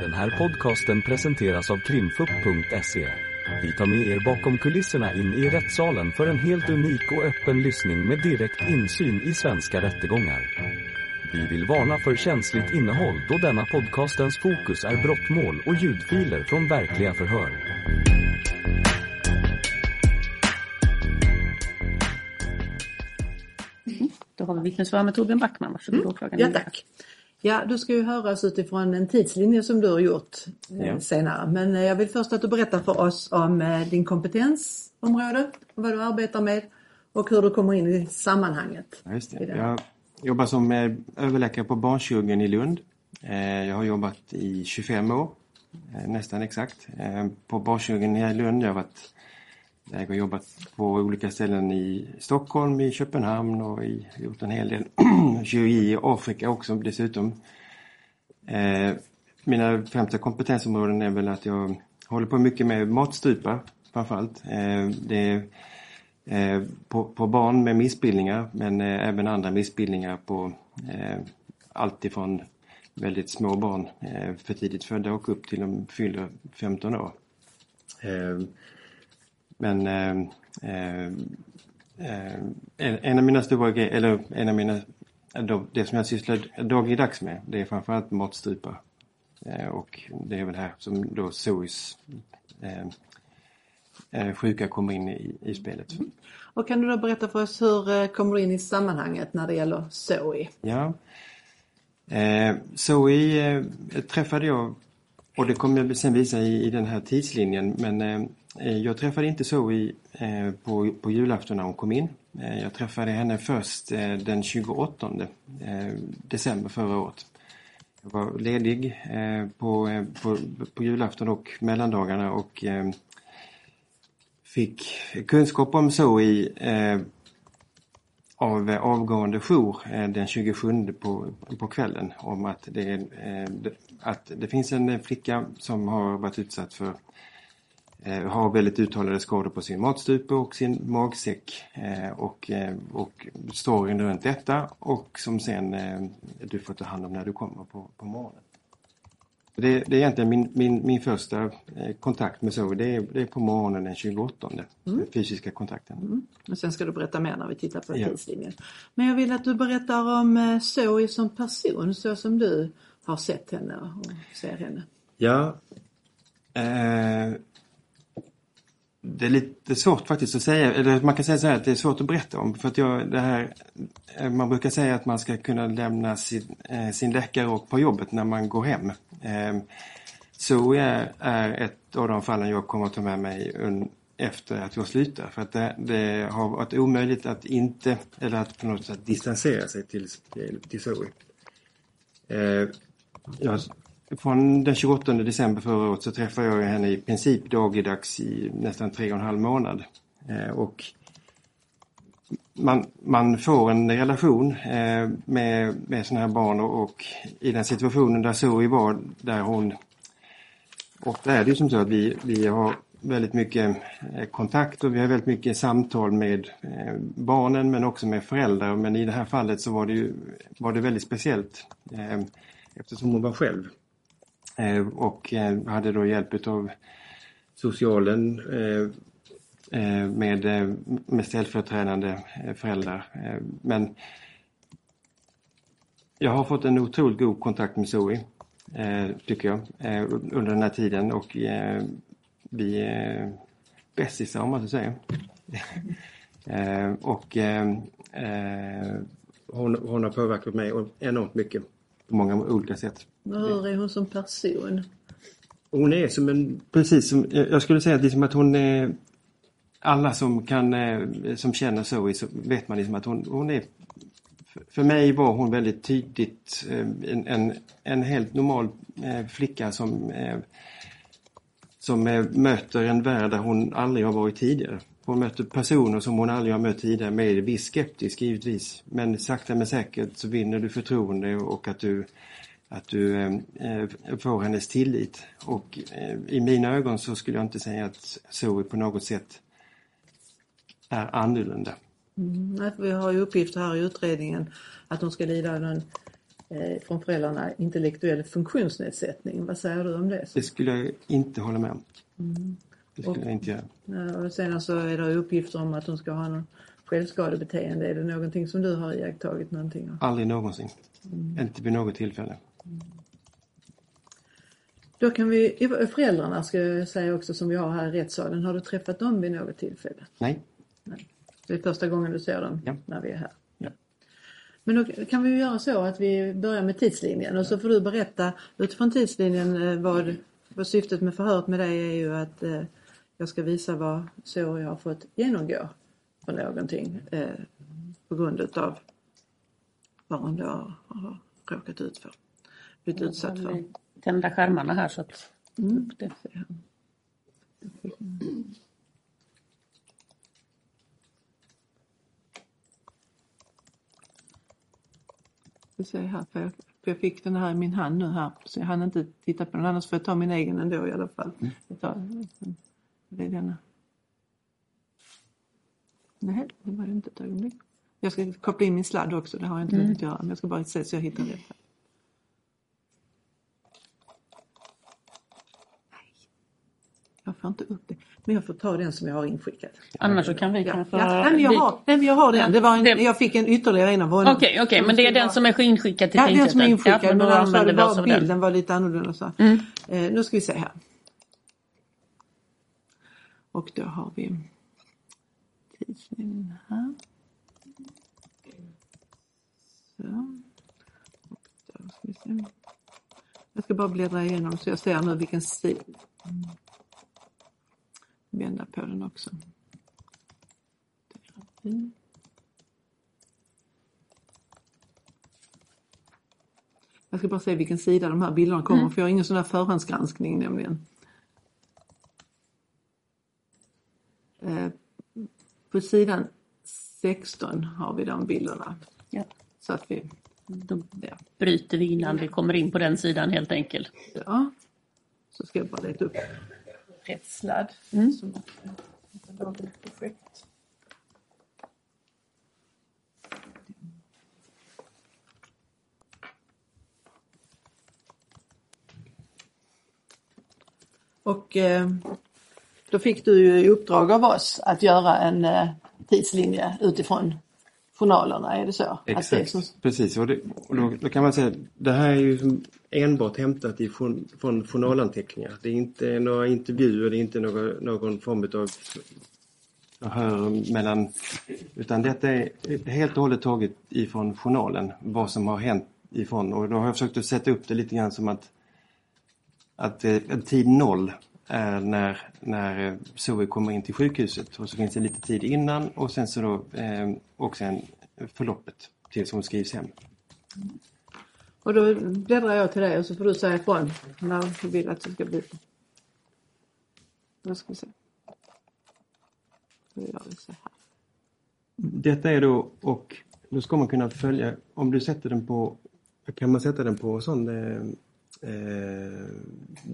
Den här podcasten presenteras av krimfupp.se. Vi tar med er bakom kulisserna in i rättssalen för en helt unik och öppen lyssning med direkt insyn i svenska rättegångar. Vi vill varna för känsligt innehåll då denna podcastens fokus är brottmål och ljudfiler från verkliga förhör. Då har vi vittnesförhör med Torbjörn Backman. Varsågod Mm. åklagaren. Ja tack. Ja, du ska ju höras utifrån en tidslinje som du har gjort eh, Ja. senare. Men eh, jag vill först att du berättar för oss om eh, din kompetensområde, vad du arbetar med och hur du kommer in i sammanhanget. Ja, just i det. det. Jag jobbar som överläkare på barnkirurgen i Lund. Jag har jobbat i 25 år, nästan exakt, på barnkirurgen i Lund. Jag har varit jag har jobbat på olika ställen i Stockholm, i Köpenhamn och i, gjort en hel del kirurgi i Afrika också dessutom. Eh, Mina främsta kompetensområden är väl att jag håller på mycket med matstupar framförallt. Eh, Det är eh, på, på barn med missbildningar men eh, även andra missbildningar på eh, allt ifrån väldigt små barn, eh, för tidigt födda och upp till de fyller 15 år. Eh, men eh, eh, eh, en, av mina stora grejer, eller en av mina, de- det som jag sysslar dagligdags med, det är framförallt matstupar. Och det är väl här som då SOIS sjuka kommer in i, i spelet. Och kan du då berätta för oss hur kommer du in i sammanhanget när det gäller SOI? Ja. Eh, Zoe eh, träffade jag, och det kommer jag sen visa i, i den här tidslinjen, men eh, Eh, jag träffade inte Zoe eh, på, på julafton när hon kom in. Eh, jag träffade henne först den 28 december förra året. Jag var ledig på, på, på julafton och mellandagarna och fick kunskap om Zoe av avgående jour den 27 på, på kvällen om att det, att det finns en flicka som har varit utsatt för har väldigt uttalade skador på sin matstupe och sin magsäck eh, och, eh, och storyn runt detta och som sen eh, du får ta hand om när du kommer på, på morgonen. Det, det är egentligen min, min, min första eh, kontakt med Zoe, det är, det är på morgonen den 28, den fysiska kontakten. Och sen ska du berätta mer när vi tittar på Ja. tidslinjen. Men jag vill att du berättar om eh, Zoe som person, så som du har sett henne och ser henne. Ja. Eh, det är lite svårt faktiskt att säga, eller man kan säga så här att det är svårt att berätta om. För att jag, det här, eh, man brukar säga att man ska kunna lämna sin, eh, sin och på jobbet när man går hem. Eh, så är, är ett av de fallen jag kommer att ta med mig un, efter att jag slutar. För att det, det har varit omöjligt att inte, eller att på något sätt distansera sig till, till, till Zoe. Eh, jag, från den 28 december förra året så träffade jag henne i princip dagligdags i nästan tre och en halv månad. Eh, och man, man får en relation eh, med, med sådana här barn och, och i den situationen där Zoe var, där hon... Ofta är det ju som så att vi, vi har väldigt mycket eh, kontakt och vi har väldigt mycket samtal med barnen men också med föräldrar. Men i det här fallet så var det ju var det väldigt speciellt eftersom hon var själv. Eh, och eh, hade då hjälp av socialen eh, med, med ställföreträdande föräldrar. Men jag har fått en otroligt god kontakt med Zoe, tycker jag, under den här tiden och vi är bästisar om man så säger. och hon, hon har påverkat mig enormt mycket på många olika sätt. Hur är hon som person? Hon är som en, precis som, jag skulle säga att, liksom att hon är, alla som kan, eh, som känner Zoe så vet man liksom att hon, hon är, för- mig var hon väldigt tydligt eh, en, en, en helt normal eh, flicka som, som möter en värld där hon aldrig har varit tidigare. Hon möter personer som hon aldrig har mött tidigare med viss skeptisk givetvis. Men sakta men säkert så vinner du förtroende och att du att du eh, eh, får hennes tillit. Och eh, i mina ögon så skulle jag inte säga att Zoe på något sätt är annorlunda. För Vi har ju uppgifter här i utredningen att hon ska lida av en eh, från föräldrarna intellektuell funktionsnedsättning. Vad säger du om det? Det skulle jag inte hålla med om. Det skulle jag inte göra. Och sen så är det uppgifter om att hon ska ha någon självskadebeteende. Är det någonting som du har iakttagit någonting av? Aldrig någonsin. Inte vid något tillfälle. Då kan vi, föräldrarna ska jag säga också som vi har här i rättssalen, har du träffat dem vid något tillfälle? Nej. Det är första gången du ser dem Ja. när vi är här. Ja. Men då kan vi göra så att vi börjar med tidslinjen och så får du berätta utifrån tidslinjen eh, vad, vad syftet med förhöret med dig är ju att eh, jag ska visa vad så jag har fått genomgå för någonting eh, på grund utav vad hon då har råkat ut för. Blivit utsatt för. Tända skärmarna här så att... Mm. Det. Vi ser här, för jag, för jag fick den här i min hand nu här så jag hann inte titta på den annars får jag ta min egen ändå i alla fall. Jag det denna. Nej, det var det inte ett ögonblick. Jag ska koppla in min sladd också, det har jag inte hunnit göra. Men jag ska bara se så jag hittar här. Nej, jag får inte upp det. Men jag får ta den som jag har inskickat. Annars så kan vi Ja, kanske... ja, nej, men jag, har, nej, men jag har den. Det var en, Det- Jag fick en ytterligare en av honom. Okej, okej, men det är den som är inskickad till Ja, den som är tingsrätten. inskickad. Ja, men annars var det bara bilden var lite annorlunda. Så. Mm. Eh, nu ska vi se här. Och då har vi tidslinjen här. Så. Och då ska vi se. Jag ska bara bläddra igenom så jag ser nu vilken sida. Mm. Vända på den också. Terapi. Jag ska bara se vilken sida de här bilderna kommer för jag har ingen sån där förhandsgranskning nämligen. På sidan 16 har vi de bilderna. Ja. Så att vi, Då ja. bryter vi innan vi kommer in på den sidan helt enkelt. ja. Så ska jag bara leta upp rätt sladd. Mm. Som ett dagligt projekt. Och eh, då fick du ju i uppdrag av oss att göra en eh, tidslinje utifrån journalerna, är det så? Att det Exakt, som, precis. Och, det, och då, då kan man säga det här är ju enbart hämtat ifrån, från journalanteckningar. Det är inte några intervjuer, det är inte någon, någon form av förhör mellan... Utan detta är helt och hållet taget ifrån journalen, vad som har hänt ifrån. Och då har jag försökt att sätta upp det lite grann som att, att eh, tid noll är när, när eh, Zoe kommer in till sjukhuset och så finns det lite tid innan och sen så då eh, och sen förloppet tills hon skrivs hem. och då bläddrar jag till dig och så får du säga ifrån när du vill att det ska bli. Då ska vi se. Då gör vi så här. Detta är då och då ska man kunna följa, om du sätter den på, kan man sätta den på sån eh, eh,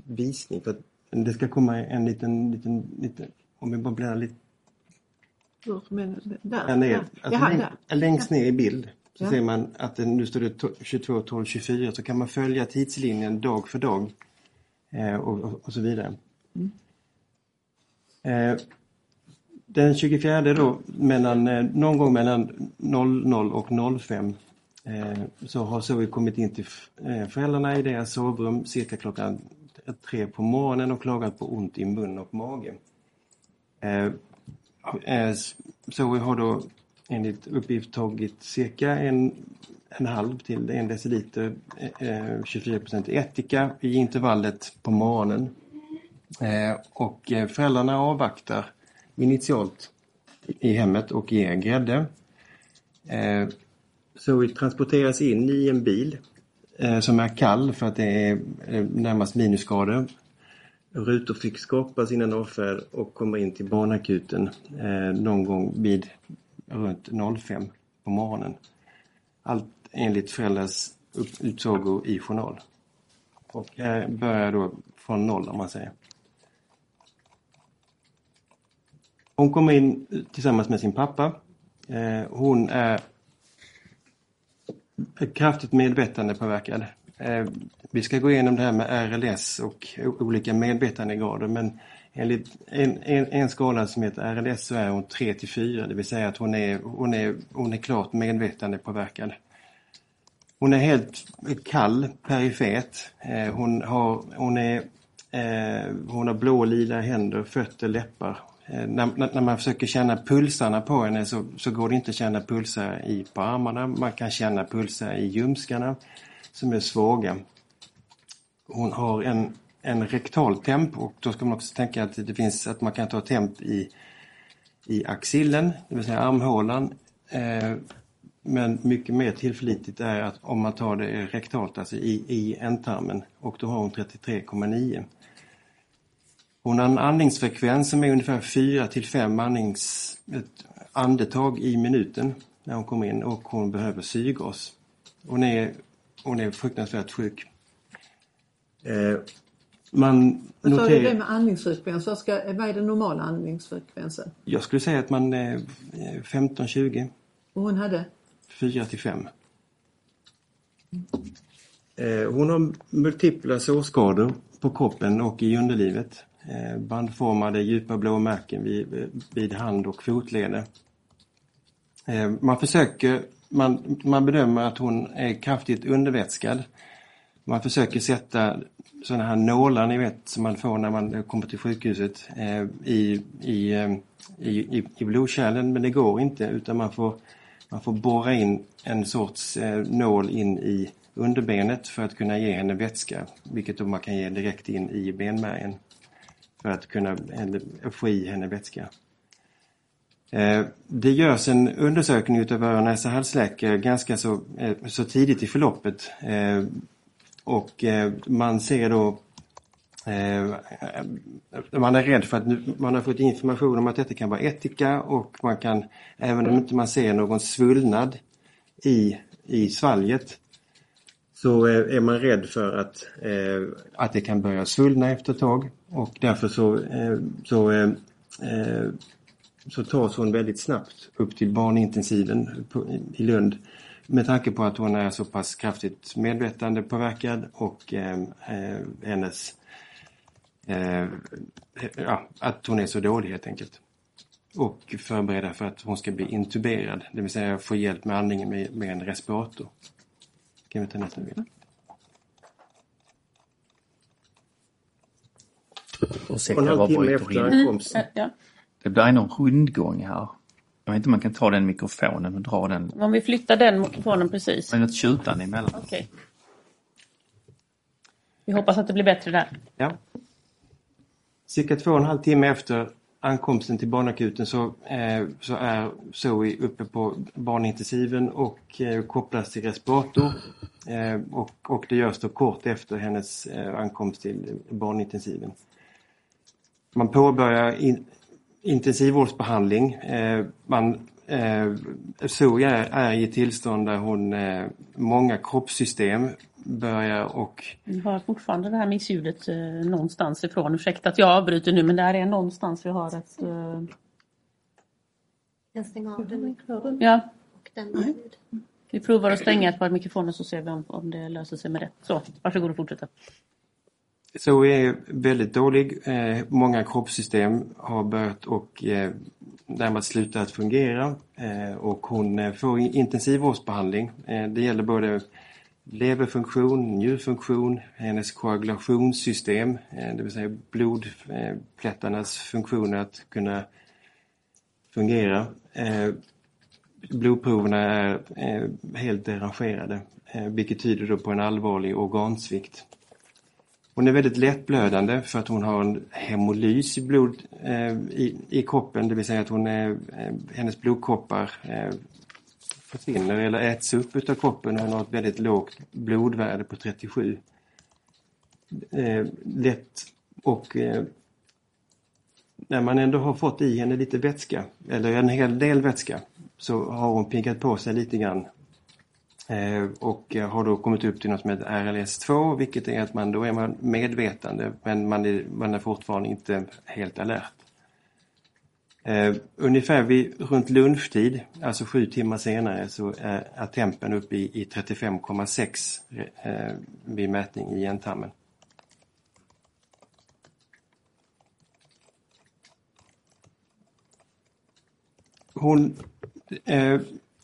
visning för att det ska komma en liten, liten, liten om jag bara bläddrar lite Hur menar du? Där? där ner, alltså Jaha, läng, där. längst ner i bild så Ja. ser man att det, nu står det to- 22, 12, 24 så kan man följa tidslinjen dag för dag eh, och, och, och så vidare. Eh, den 24 då, mellan, eh, någon gång mellan 00 och 05 eh, så har Zoe kommit in till eh, föräldrarna i deras sovrum cirka klockan tre på morgonen och klagat på ont i mun och mage. Eh, eh, så vi Zoe har då enligt uppgift tagit cirka en, en halv till en deciliter eh, 24% ättika i intervallet på morgonen. Och föräldrarna avvaktar initialt i hemmet och ger grädde. Så Zoe transporteras in i en bil Eh, som är kall för att det är eh, närmast minusgrader. Rutor fick skapas innan avfärd och kommer in till barnakuten eh, någon gång vid runt 05 på morgonen. Allt enligt föräldrars utsago utsagor i journal. Och här börjar då från noll om man säger. Hon kommer in tillsammans med sin pappa. Hon är kraftigt medvetandepåverkad. Eh, vi ska gå igenom det här med RLS och olika medvetandegrader men enligt en, en, en skala som heter RLS så är hon 3 till 4, det vill säga att hon är, hon är, hon är klart medvetandepåverkad. Hon är helt kall, perifet. Eh, hon har, hon är, eh, hon har blå lila händer, fötter, läppar. Eh, när, när, man försöker känna pulsarna på henne eh, så, så går det inte att känna pulsar i, på armarna. Man kan känna pulsar i ljumskarna som är svaga. Hon har en, en rektal temp och då ska man också tänka att det finns att man kan ta temp i, i axillen, det vill säga armhålan. Eh, men mycket mer tillförlitligt är att om man tar det rektalt, alltså i, i ändtarmen, och då har hon 33,9. Hon har en andningsfrekvens som är ungefär 4 till 5 andnings, andetag i minuten när hon kommer in och hon behöver syrgas. Hon är, hon är fruktansvärt sjuk. Eh, man Vad sa du noterar, det med andningsfrekvens? Vad, ska, vad är den normala andningsfrekvensen? jag skulle säga att man är 15-20, Och hon hade? 4 till 5. Eh, hon har multipla sårskador på kroppen och i underlivet. Bandformade djupa blåmärken vid, vid hand och fotleder. Man försöker, man, man bedömer att hon är kraftigt undervätskad. Man försöker sätta sådana här nålar ni vet som man får när man kommer till sjukhuset i, i, i, i, i blodkärlen men det går inte utan man får, man får borra in en sorts nål in i underbenet för att kunna ge henne vätska vilket då man kan ge direkt in i benmärgen för att kunna få i henne vätska. Eh, det görs en undersökning utav öron, näsa, halsläkare eh, ganska så, eh, så tidigt i förloppet och man ser då man är rädd för att man har fått information om att detta kan vara etika och man kan, även om inte man ser någon svullnad i, i svalget, så är man rädd för att, att det kan börja svullna efter ett tag och därför så, eh, så, eh, eh, så tas hon väldigt snabbt upp till barnintensiven på, i Lund med tanke på att hon är så pass kraftigt medvetandepåverkad och eh, eh, hennes eh, ja, att hon är så dålig helt enkelt. Och förbereda för att hon ska bli intuberad, det vill säga få hjälp med andningen med, med en respirator. Kan vi ta nästa bild? Ursäkta, Och en halvtimme efter in. ankomst. Eh, Ja. Det blir någon rundgång här. Jag vet inte om man kan ta den mikrofonen och dra den. Om vi flyttar den mikrofonen precis. Det är något tjutande emellan. Okej. Vi hoppas att det blir bättre där. Ja. Cirka två och en halv timme efter ankomsten till barnakuten så, eh, så är Zoe uppe på barnintensiven och eh, kopplas till respirator. Eh, och, och det görs då kort efter hennes eh, ankomst till barnintensiven. Man påbörjar in, intensivvårdsbehandling. Eh, man, eh, Zoe är, är i ett tillstånd där hon, eh, många kroppssystem börjar och Vi har fortfarande det här missljudet eh, någonstans ifrån. Ursäkta att jag avbryter nu men där är någonstans vi har ett... Eh, Jag stänger av den ja, och den ljud. vi provar att stänga ett par mikrofoner så ser vi om, om det löser sig med det. Så, varsågod och fortsätta. Zoe är väldigt dålig. Eh, många kroppssystem har börjat och eh, närmast sluta att fungera eh, och hon eh, får intensivvårdsbehandling. Eh, det gäller både leverfunktion, njurfunktion, hennes koagulationssystem, eh, det vill säga blodplättarnas eh, funktion att kunna fungera. Eh, blodproverna är eh, helt derangerade, eh, vilket tyder då på en allvarlig organsvikt. Hon är väldigt lättblödande för att hon har en hemolys i, blod, eh, i, i kroppen, det vill säga att hon är, eh, hennes blodkroppar eh, försvinner eller äts upp utav kroppen. Och hon har ett väldigt lågt blodvärde på 37. Eh, lätt och eh, när man ändå har fått i henne lite vätska, eller en hel del vätska, så har hon piggat på sig lite grann. Eh, och eh, har då kommit upp till något som heter RLS2 vilket är att man då är man medvetande men man är, man är fortfarande inte helt alert. Eh, ungefär vid, runt lunchtid, alltså sju timmar senare, så är, är tempen uppe i, i 35,6 eh, vid mätning i ändtarmen. Hon, eh,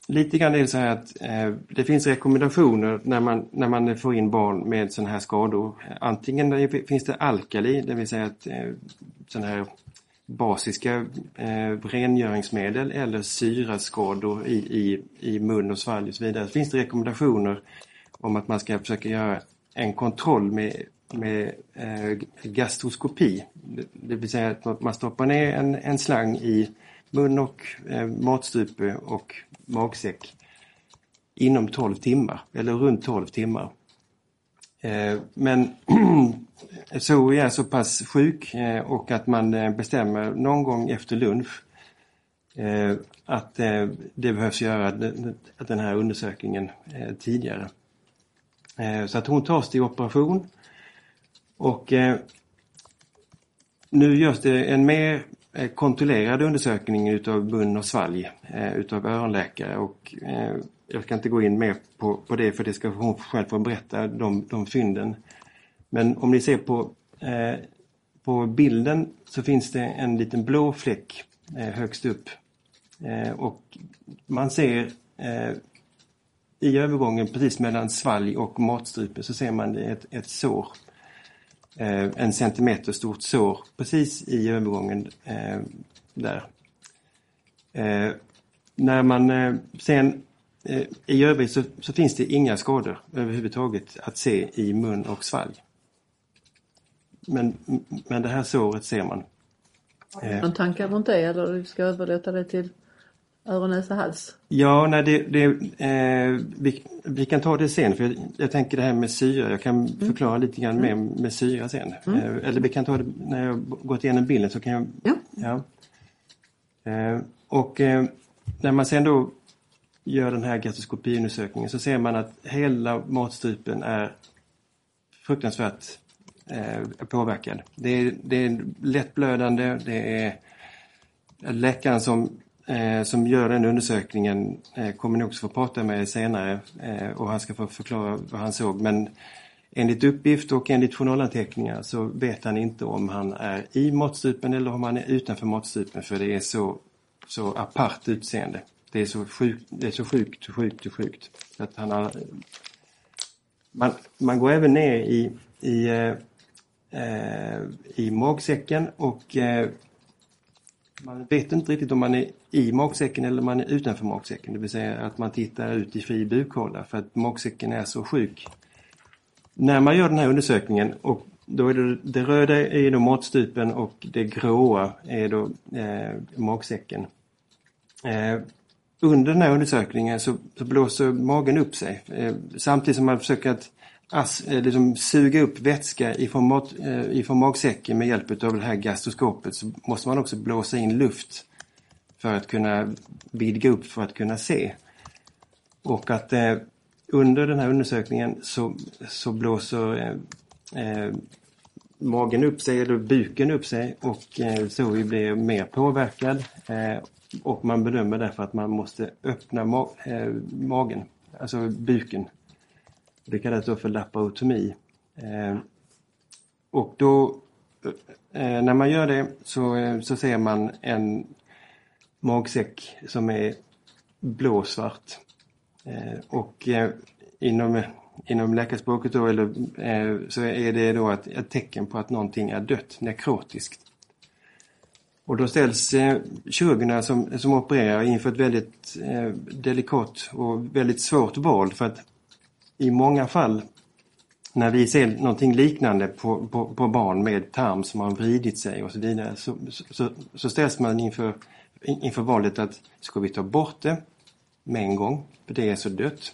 lite grann är det så här att eh, det finns rekommendationer när man, när man får in barn med sådana här skador. Antingen det, finns det alkali, det vill säga att eh, sådana här basiska eh, rengöringsmedel eller syraskador i, i, i mun och svalg och så vidare. Det finns det rekommendationer om att man ska försöka göra en kontroll med, med eh, gastroskopi. Det, det vill säga att man stoppar ner en, en slang i mun och eh, matstrupe och magsäck inom 12 timmar eller runt 12 timmar. Eh, men så är så pass sjuk eh, och att man eh, bestämmer någon gång efter lunch att det behövs göra den här undersökningen tidigare. Så att hon tas till operation och nu görs det en mer Eh, kontrollerad undersökning utav mun och svalg eh, utav öronläkare och eh, jag ska inte gå in mer på, på det för det ska hon själv få berätta de, de fynden. Men om ni ser på, på bilden så finns det en liten blå fläck högst upp. Och man ser i övergången precis mellan svalg och matstrupe så ser man ett, ett sår. Eh, en centimeter stort sår precis i övergången eh, där. Eh, när man eh, sen eh, i övrigt så, så, finns det inga skador överhuvudtaget att se i mun och svalg. Men, men det här såret ser man. Eh. Någon tankar runt det eller du ska överlåta det till öron, näsa, hals? Ja, nej, det, det, eh, vi, vi, kan ta det sen för jag, jag, tänker det här med syra. Jag kan mm. förklara lite grann mm. mer med syra sen. Mm. Eh, eller vi kan ta det när jag gått igenom bilden så kan jag... Ja. ja. Eh, och eh, när man sen då gör den här gastroskopiundersökningen så ser man att hela matstrupen är fruktansvärt eh, påverkad. Det är, det är lättblödande, det är läkaren som, eh, som gör den undersökningen eh, kommer ni också få prata med senare eh, och han ska få förklara vad han såg. Men enligt uppgift och enligt journalanteckningar så vet han inte om han är i matstrupen eller om han är utanför matstrupen för det är så, så apart utseende. Det är så sjukt, det är så sjukt, sjukt, sjukt. Att han har, man, man går även ner i, i, eh, eh i magsäcken och eh, man vet inte riktigt om man är i magsäcken eller man är utanför magsäcken. Det vill säga att man tittar ut i fri bukhåla för att magsäcken är så sjuk. När man gör den här undersökningen och då är det, det röda är då matstupen och det gråa är då eh, magsäcken. Eh, under den här undersökningen så, så blåser magen upp sig eh, samtidigt som man försöker att as, eh, liksom suga upp vätska ifrån, mat, eh, ifrån magsäcken med hjälp av det här gastroskopet så måste man också blåsa in luft för att kunna vidga upp för att kunna se. Och att eh, under den här undersökningen så, så blåser eh, eh magen upp sig, eller buken upp sig och eh, Zoe blir mer påverkad eh, och man bedömer därför att man måste öppna ma eh, magen, alltså buken. Det kallas då för laparotomi. Eh, och då, när man gör det så, så ser man en magsäck som är blåsvart. Eh, och eh, inom, inom läkarspråket då, eller, eh, så är det då ett, ett tecken på att någonting är dött, nekrotiskt. Och då ställs eh, kirurgerna som, som opererar inför ett väldigt eh, delikat och väldigt svårt val för att i många fall när vi ser någonting liknande på, på, på barn med tarm som har vridit sig och så vidare så, så, så ställs man inför, inför valet att ska vi ta bort det med en gång, för det är så dött.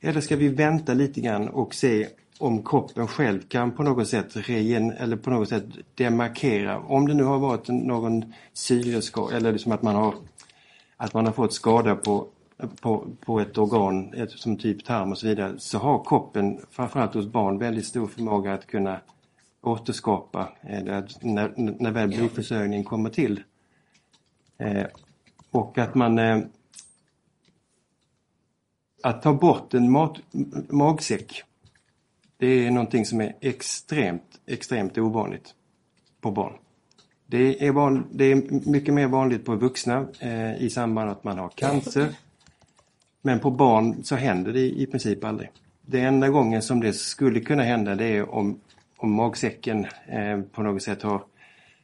Eller ska vi vänta lite grann och se om kroppen själv kan på något sätt regen, eller på något sätt demarkera. Om det nu har varit någon syreskada eller liksom att man har att man har fått skada på, på, på ett organ ett, som typ tarm och så vidare så har kroppen, framförallt hos barn, väldigt stor förmåga att kunna återskapa eller när, när väl blodförsörjningen kommer till. Eh, och att man eh, att ta bort en mat, magsäck det är någonting som är extremt, extremt ovanligt på barn. Det är, van, det är mycket mer vanligt på vuxna eh, i samband med att man har cancer. Men på barn så händer det i princip aldrig. Det enda gången som det skulle kunna hända det är om, om magsäcken eh, på något sätt har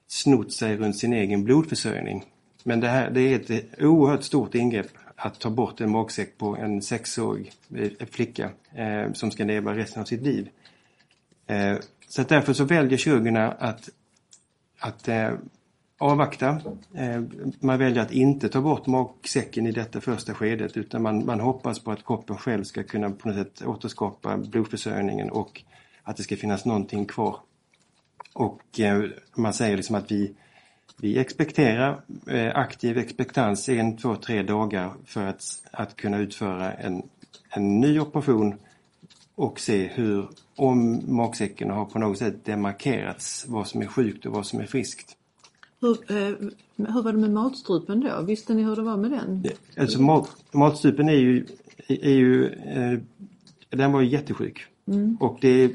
snott sig runt sin egen blodförsörjning. Men det, här, det är ett oerhört stort ingrepp att ta bort en magsäck på en sexårig eh, flicka eh, som ska leva resten av sitt liv. Eh, så därför så väljer kirurgerna att, att eh, avvakta. Eh, man väljer att inte ta bort magsäcken i detta första skedet utan man, man hoppas på att kroppen själv ska kunna på något sätt återskapa blodförsörjningen och att det ska finnas någonting kvar. Och eh, man säger liksom att vi, vi expekterar eh, aktiv expektans en, två, tre dagar för att, att kunna utföra en, en ny operation och se hur, om magsäcken har på något sätt demarkerats vad som är sjukt och vad som är friskt. Hur, eh, hur var det med matstrupen då? Visste ni hur det var med den? Alltså mat, matstrupen är ju, är ju eh, den var ju jättesjuk. Och det är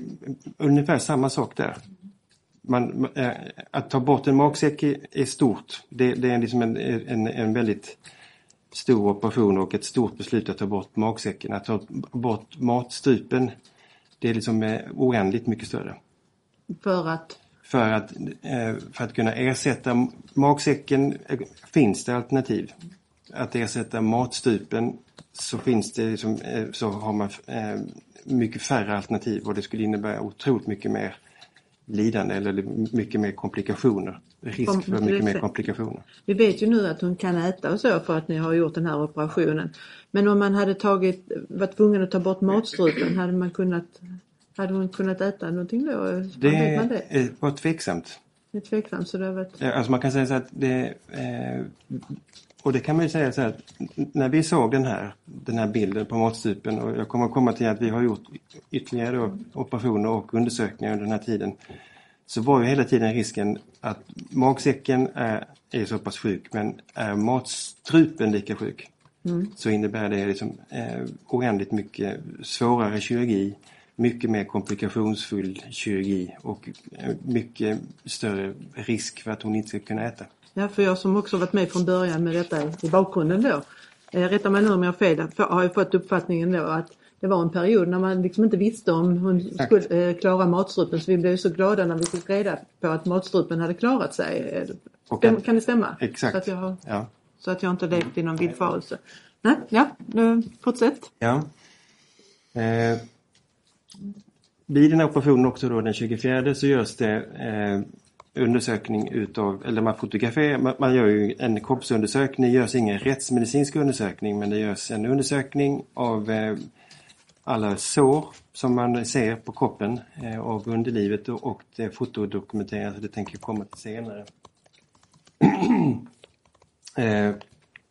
ungefär samma sak där. Man, eh, att ta bort en magsäck är, stort. Det, det är liksom en, en, en väldigt stor operation och ett stort beslut att ta bort magsäcken. Att ta bort matstrupen, det är liksom eh, oändligt mycket större. För att? För att, eh, för att kunna ersätta magsäcken finns det alternativ. Att ersätta matstrupen så finns det liksom, så har man mycket färre alternativ och det skulle innebära otroligt mycket mer lidande eller mycket mer komplikationer. Risk för mycket mer komplikationer. Vi vet ju nu att hon kan äta och så för att ni har gjort den här operationen. Men om man hade tagit, varit tvungen att ta bort matstrupen, hade man kunnat hade hon kunnat äta någonting då? Det vet man det? var tveksamt. Det är tveksamt så det har varit... Eh, Alltså man kan säga så att det, eh, och det kan man ju säga så här att när vi såg den här, den här bilden på matstupen och jag kommer att komma till att vi har gjort ytterligare operationer och undersökningar under den här tiden. Så var ju hela tiden risken att magsäcken är, är så pass sjuk men är matstrupen lika sjuk så innebär det liksom, eh, oändligt mycket svårare kirurgi, mycket mer komplikationsfull kirurgi och eh, mycket större risk för att hon inte ska kunna äta. Ja, för jag som också varit med från början med detta i bakgrunden då. Eh, rätta mig nu om jag har fel, för, har jag fått uppfattningen då att det var en period när man liksom inte visste om hon skulle eh, klara matstrupen så vi blev så glada när vi fick reda på att matstrupen hade klarat sig. Eh, Stäm, kan det stämma? Exakt. Så att jag, har, Ja. så att jag inte levt i någon villfarelse. Nej, ja, nu, fortsätt. Ja. Eh, vid den här operationen också då den 24 så görs det eh, undersökning utav, eller man fotograferar, man, man gör ju en kroppsundersökning, det görs ingen rättsmedicinsk undersökning men det görs en undersökning av eh, alla sår som man ser på kroppen eh, av underlivet och, och det fotodokumenteras, det tänker jag komma till senare. Eh,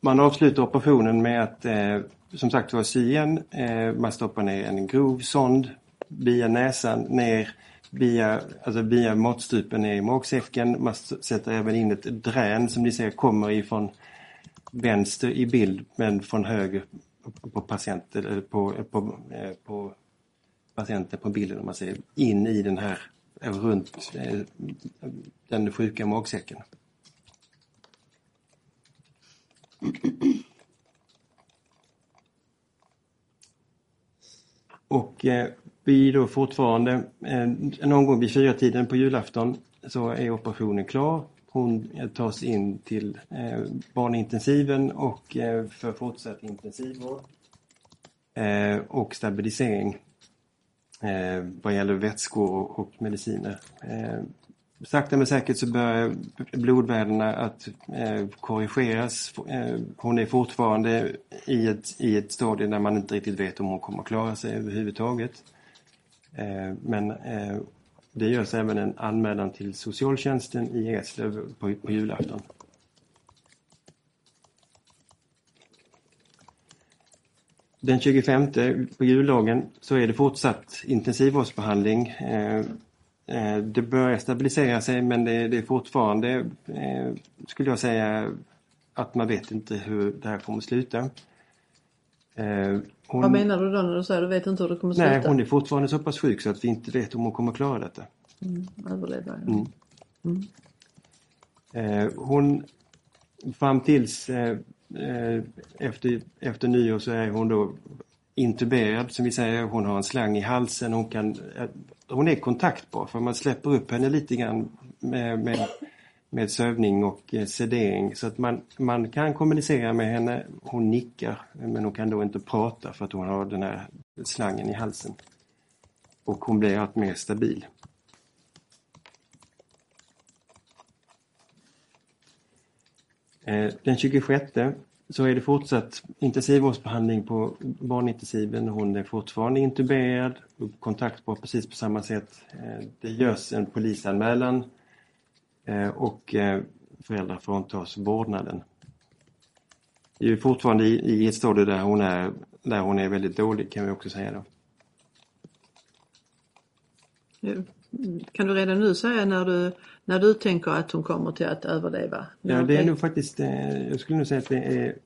man avslutar operationen med att eh, som sagt var sy igen. Eh, man stoppar ner en grov sond via näsan ner via, alltså via matstrupen ner i magsäcken. Man sätter även in ett drän som ni ser kommer ifrån vänster i bild men från höger på patienten, på, på, eh, på patienten på bilden om man säger in i den här eh, runt eh, den sjuka magsäcken. Och eh, vi då fortfarande, eh, någon gång vid fyra tiden på julafton så är operationen klar. Hon eh, tas in till eh, barnintensiven och eh, för fortsatt intensivvård eh, och stabilisering eh, vad gäller vätskor och, och mediciner. Eh, sakta men säkert så börjar blodvärdena att eh, korrigeras. Eh, hon är fortfarande i ett, i ett stadie där man inte riktigt vet om hon kommer att klara sig överhuvudtaget. Eh, men eh, det görs även en anmälan till socialtjänsten i Eslöv på, på julafton. Den 25 på juldagen så är det fortsatt intensivvårdsbehandling. Eh, eh, det börjar stabilisera sig men det det är fortfarande, eh, skulle jag säga, att man vet inte hur det här kommer att sluta. Hon, Vad menar du då när du säger du vet inte hur det kommer sluta? Nej, hon är fortfarande så pass sjuk så att vi inte vet om hon kommer klara detta. Mm, överleva. ja. Mm. Eh, hon, fram tills eh, eh, efter, efter nyår så är hon då intuberad som vi säger. Hon har en slang i halsen. Hon, kan, eh, hon är kontaktbar för man släpper upp henne lite grann med, med, med sövning och eh, sedering. Så att man, man kan kommunicera med henne. Hon nickar men hon kan då inte prata för att hon har den här slangen i halsen. Och hon blir allt mer stabil. Eh, den 26 så är det fortsatt intensivvårdsbehandling på barnintensiven. Hon är fortfarande intuberad och kontaktbar precis på samma sätt. Eh, det görs en polisanmälan och eh, föräldrar fråntas vårdnaden. Det är fortfarande i, ett stadie där hon, är, där hon är väldigt dålig kan vi också säga. Då. Kan du redan nu säga när du, när du tänker att hon kommer till att överleva? Ja, det är nog faktiskt, eh, jag skulle nog säga att det är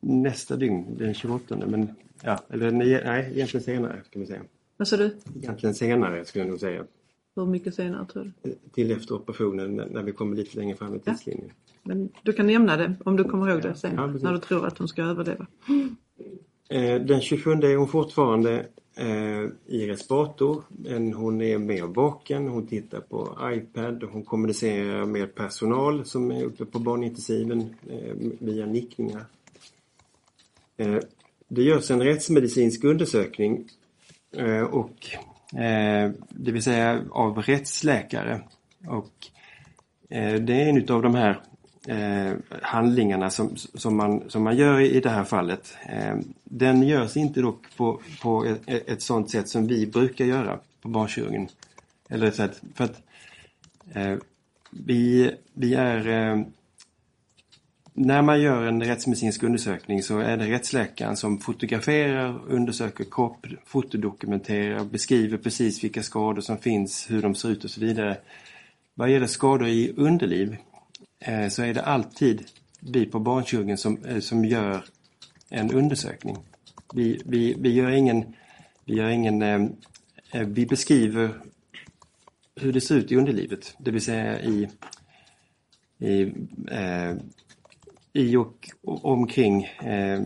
nästa dygn, den 28. Men ja, eller nej, nej, egentligen senare ska vi säga. Vad sa du? Egentligen senare skulle jag nog säga. Hur mycket senare tror du? Till efter operationen när vi kommer lite längre fram i Ja. tidslinjen. Men du kan nämna det om du kommer ihåg det sen. Ja, när du tror att hon ska överleva. Eh, Den 27 är hon fortfarande eh, i respirator. Men hon är mer vaken. Hon tittar på iPad. Hon kommunicerar med personal som är uppe på barnintensiven eh, via nickningar. Eh, Det görs en rättsmedicinsk undersökning eh, och eh, Eh, det vill säga av rättsläkare. Och eh, det är en av de här eh, handlingarna som, som, man, som man gör i det här fallet. Den görs inte dock på, på ett, ett sådant sätt som vi brukar göra på barnkirurgen. Eller ett sätt, för att vi, vi är när man gör en rättsmedicinsk undersökning så är det rättsläkaren som fotograferar, undersöker kropp, fotodokumenterar, beskriver precis vilka skador som finns, hur de ser ut och så vidare. Vad gäller skador i underliv eh, så är det alltid vi på barnkirurgen som, eh, som gör en undersökning. Vi, vi, vi gör ingen, vi gör ingen, eh, vi beskriver hur det ser ut i underlivet, det vill säga i, i, eh, i och omkring eh,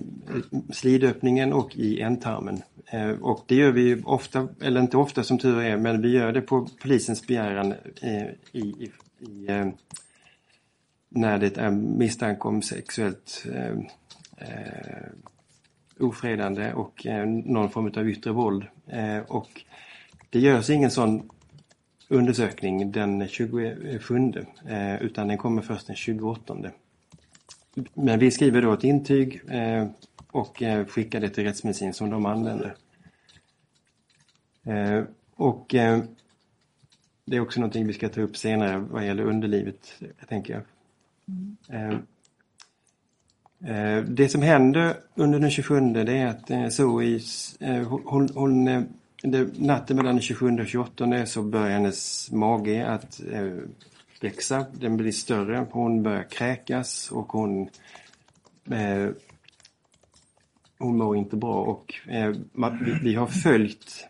slidöppningen och i ändtarmen. Eh, och det gör vi ofta, eller inte ofta som tur är, men vi gör det på polisens begäran eh, i, i, i eh, när det är misstanke om sexuellt eh, eh, ofredande och eh, någon form av yttre våld. Eh, och det görs ingen sån undersökning den 27 eh, utan den kommer först den 28. Men vi skriver då ett intyg eh, och eh, skickar det till rättsmedicin som de använder. Eh, och eh, det är också någonting vi ska ta upp senare vad gäller underlivet, tänker jag. Mm. Det som händer under den 27 det är att Zoe, hon, hon, natten mellan den 27 och 28 så börjar hennes mage att växa. Den blir större. Hon börjar kräkas och hon eh, hon mår inte bra och eh, vi, har följt,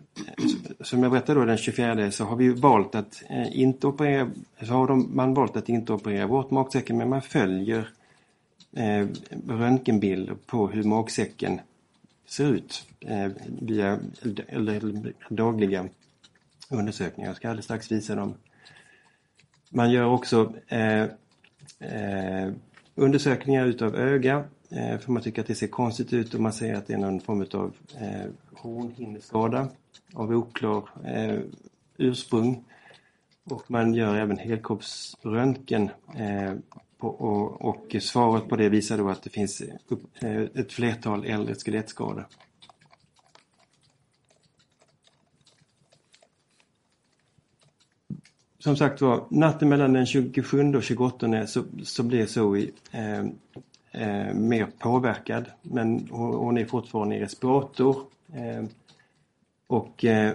som jag berättade då den 24 så har vi valt att eh, inte operera, så har de, man valt att inte operera bort magsäcken men man följer eh, röntgenbilder på hur magsäcken ser ut eh, via eller, eller, dagliga undersökningar. Jag ska alldeles strax visa dem. Man gör också eh, eh, undersökningar utav öga eh, för man tycker att det ser konstigt ut och man säger att det är någon form av eh, hornhinneskada av oklar eh, ursprung. Och man gör även helkroppsröntgen eh, på, och, och svaret på det visar då att det finns upp, eh, ett flertal äldre skelettskador. Som sagt var, natten mellan den 27 och 28 så, så blir Zoe eh, eh, mer påverkad. Men hon, hon är fortfarande i respirator. Eh, och eh,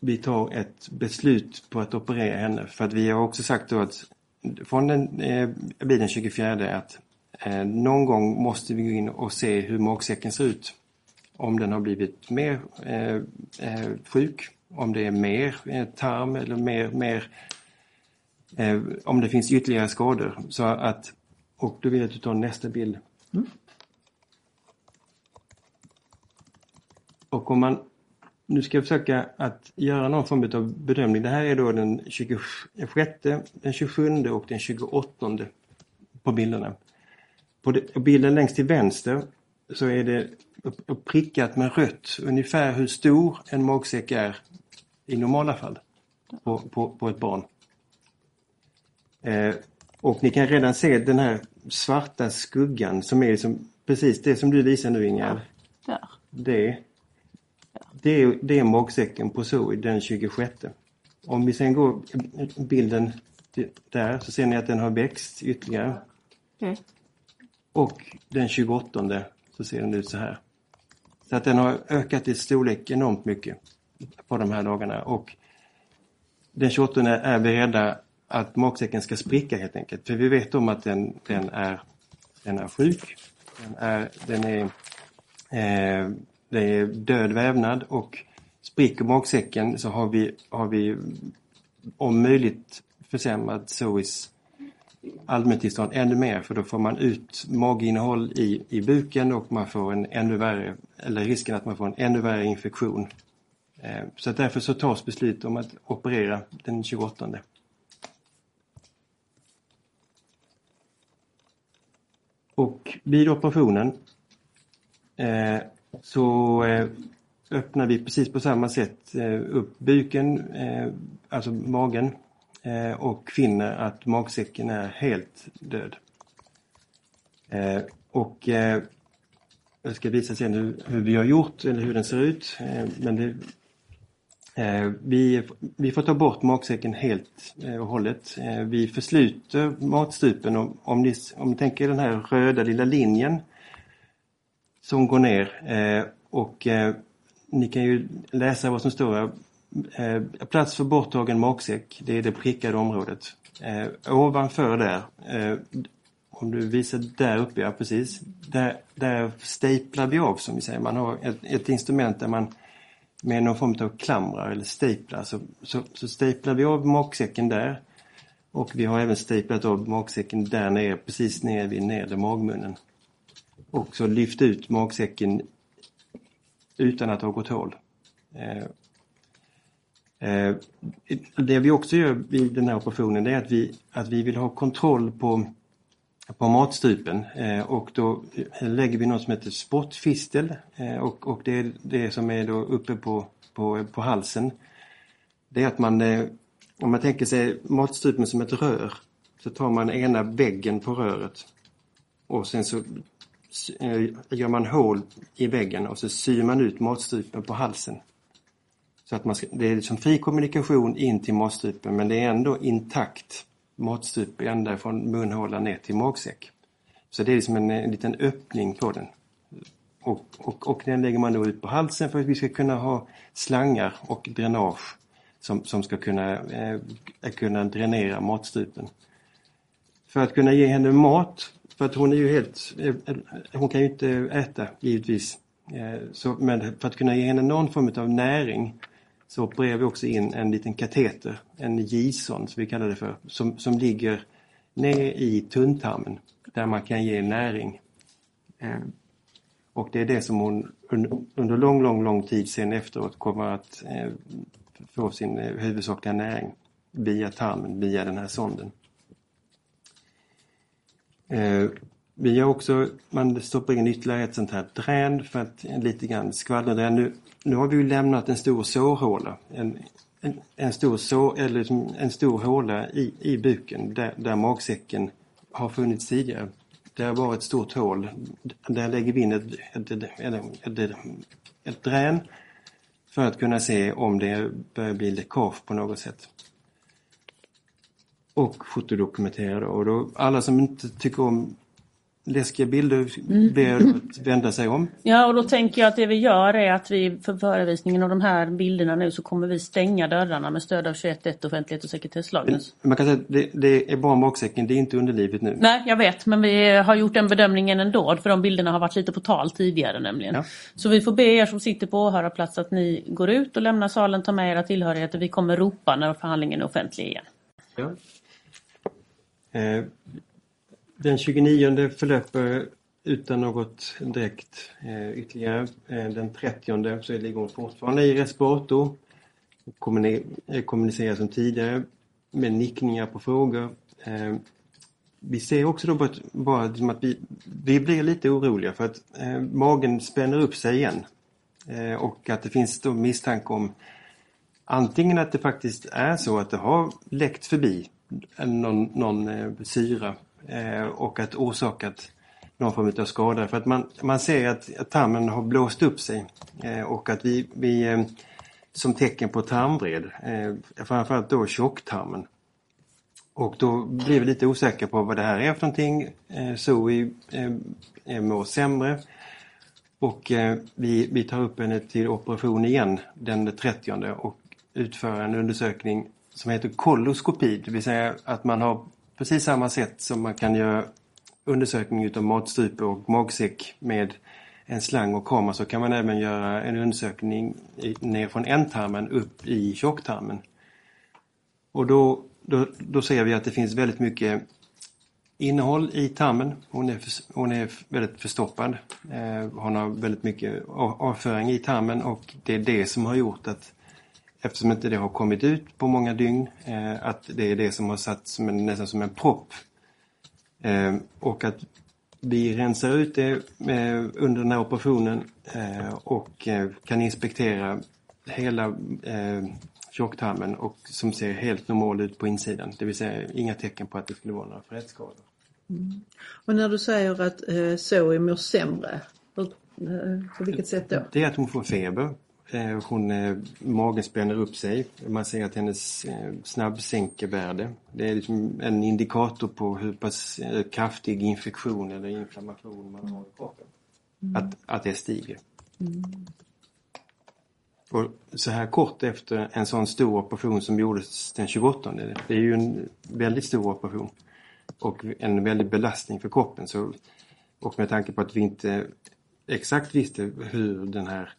vi tar ett beslut på att operera henne. För att vi har också sagt då att från den, eh, den 24 att eh, någon gång måste vi gå in och se hur magsäcken ser ut. Om den har blivit mer eh, eh, sjuk, om det är mer eh, tarm eller mer, mer eh, om det finns ytterligare skador. Så att, och då vill jag att du tar nästa bild. Och om man nu ska jag försöka att göra någon form av bedömning. Det här är då den 26, den 27 och den 28 på bilderna. På bilden längst till vänster så är det prickat med rött ungefär hur stor en magsäck är i normala fall på, på, på ett barn. Eh, och ni kan redan se den här svarta skuggan som är liksom precis det som du visar nu Ingegerd. Där. Det, det, är, det är magsäcken på Zoe den 26. Om vi sen går bilden där så ser ni att den har växt ytterligare. Okej. Och den 28 så ser den ut så här. Så att den har ökat i storlek enormt mycket på de här dagarna. Och den 28 är vi rädda att magsäcken ska spricka helt enkelt. För vi vet om att den, den, är, den är sjuk. Den är, den är, eh, det är död vävnad och spricker magsäcken så har vi, har vi om möjligt försämrat Zoes allmäntillstånd ännu mer för då får man ut maginnehåll i, i buken och man får en ännu värre, eller risken att man får en ännu värre infektion. Eh, så att därför så tas beslut om att operera den 28. Och vid operationen eh, så eh, öppnar vi precis på samma sätt eh, upp buken, eh, alltså magen eh, och finner att magsäcken är helt död. Och jag ska visa sen hur, hur vi har gjort eller hur den ser ut. Men det, Eh, vi, vi får ta bort magsäcken helt eh, och hållet. Eh, vi försluter matstrupen. Om, om, ni, om ni tänker den här röda lilla linjen som går ner och ni kan ju läsa vad som står här. Plats för borttagen magsäck, det är det prickade området. Ovanför där, om du visar där uppe, ja precis, där, där staplar vi av som vi säger. Man har ett, ett instrument där man med någon form av klamrar eller staplar så, så, så staplar vi av magsäcken där. Och vi har även staplat av magsäcken där nere, precis nere vid nedre magmunnen. Och så lyft ut magsäcken utan att ha gått hål. Eh, eh, det vi också gör vid den här operationen det är att vi, att vi vill ha kontroll på, på matstrupen eh, och då eh, lägger vi något som heter spottfistel eh, och, och det är det som är då uppe på, på, på halsen. Det är att man, eh, om man tänker sig matstrupen som ett rör så tar man ena väggen på röret och sen så eh, gör man hål i väggen och så syr man ut matstrupen på halsen. Så att man ska, det är liksom fri kommunikation in till matstrupen men det är ändå intakt matstrupe ända från munhålan ner till magsäck. Så det är liksom en, en liten öppning på den. Och, och, och den lägger man då ut på halsen för att vi ska kunna ha slangar och dränage som, som ska kunna, eh, kunna dränera matstrupen. För att kunna ge henne mat, för att hon är ju helt, eh, hon kan ju inte äta givetvis. Eh, Så, men för att kunna ge henne någon form av näring så opererar vi också in en liten kateter, en Gison som vi kallar det för, som, som ligger ner i tunntarmen där man kan ge näring. Eh, och det är det som hon under lång, lång, lång tid sen efteråt kommer att eh, få sin eh, huvudsakliga näring via tarmen, via den här sonden. Vi har också, man stoppar in ytterligare ett sånt här drän för att lite grann skvallerdrän. Nu, nu har vi ju lämnat en stor sårhåla. En, en, en, stor, så, eller liksom en stor håla i, i buken där, där magsäcken har funnits tidigare. Det var ett stort hål. Där lägger vi in ett, ett, ett, ett, ett drän för att kunna se om det börjar bli läckage på något sätt. Och fotodokumentera. Och då, alla som inte tycker om läskiga bilder Mm. ber att vända sig om. Ja, och då tänker jag att det vi gör är att vi för förevisningen av de här bilderna nu så kommer vi stänga dörrarna med stöd av 21.1 offentlighet och sekretesslagen. Man kan säga att det, det är bara magsäcken, det är inte underlivet nu. Nej, jag vet, men vi har gjort den bedömningen ändå för de bilderna har varit lite på tal tidigare nämligen. Ja. Så vi får be er som sitter på åhörarplats att ni går ut och lämnar salen, tar med era tillhörigheter. Vi kommer ropa när förhandlingen är offentlig igen. Ja. Eh, den 29 förlöper utan något direkt eh, ytterligare. Eh, den 30 så ligger hon fortfarande i respirator. Eh, kommunicerar som tidigare med nickningar på frågor. Eh, Vi ser också då bara, bara liksom att vi, vi blir lite oroliga för att eh, magen spänner upp sig igen. Eh, och att det finns då misstanke om antingen att det faktiskt är så att det har läckt förbi någon, någon eh, syra eh, och att orsakat någon form av skada. För att man, man ser att, att tarmen har blåst upp sig eh, och att vi, vi eh, som tecken på tarmvred, eh, framförallt då tjocktarmen. Och då blir vi lite osäkra på vad det här är för någonting. Eh, Zoe vi eh, mår sämre. Och eh, vi, vi tar upp henne till operation igen den 30 och utför en undersökning som heter koloskopi. Det vill säga att man har precis samma sätt som man kan göra undersökning utav matstrupe och magsäck med en slang och kamera så kan man även göra en undersökning i, ner från ändtarmen upp i tjocktarmen. Och då, då, då ser vi att det finns väldigt mycket innehåll i tarmen. Hon är, hon är väldigt förstoppad. Eh, hon har väldigt mycket avföring i tarmen och det är det som har gjort att eftersom inte det har kommit ut på många dygn, eh, att det är det som har satt som en, nästan som en propp. Eh, och att vi rensar ut det eh, under den här operationen eh, och eh, kan inspektera hela eh, tjocktarmen och som ser helt normal ut på insidan. Det vill säga inga tecken på att det skulle vara några frätskador. Och när du säger att eh, Zoe mår sämre, hur, på vilket sätt då? Det är att hon får feber. Eh, Hon, eh, magen spänner upp sig. Man ser att hennes eh, snabbsänkervärde, det är liksom en indikator på hur pass kraftig infektion eller inflammation man har i kroppen. Att, att det stiger. Och så här kort efter en sån stor operation som gjordes den 28, det är ju en väldigt stor operation och en väldig belastning för kroppen. Så, och med tanke på att vi inte exakt visste hur den här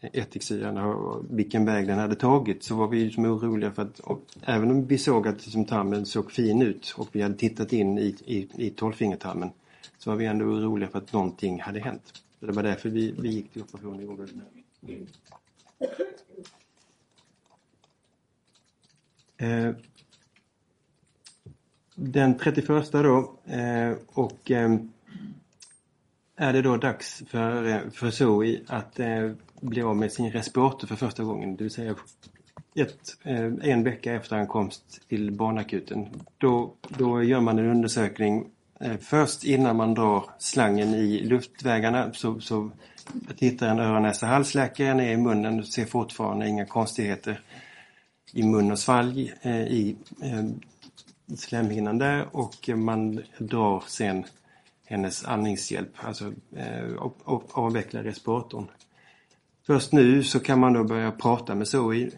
ättiksyran, och vilken väg den hade tagit, så var vi liksom oroliga för att och, även om vi såg att liksom, tarmen såg fin ut och vi hade tittat in i, i, i tolvfingertarmen så var vi ändå oroliga för att någonting hade hänt. Så det var därför vi, vi gick till operation och gjorde den här. Eh, den 31 då eh, och eh, är det då dags för, eh, för Zoe att eh, blev bli av med sin respirator för första gången. Det vill säga ett, eh, en vecka efter ankomst till barnakuten. Då, då gör man en undersökning eh, först innan man drar slangen i luftvägarna så, så tittar en öron näsa halsläkare ner i munnen och ser fortfarande inga konstigheter i mun och svalg eh, i slemhinnan där och man drar sen hennes andningshjälp, alltså eh, respiratorn. Först nu så kan man då börja prata med Zoe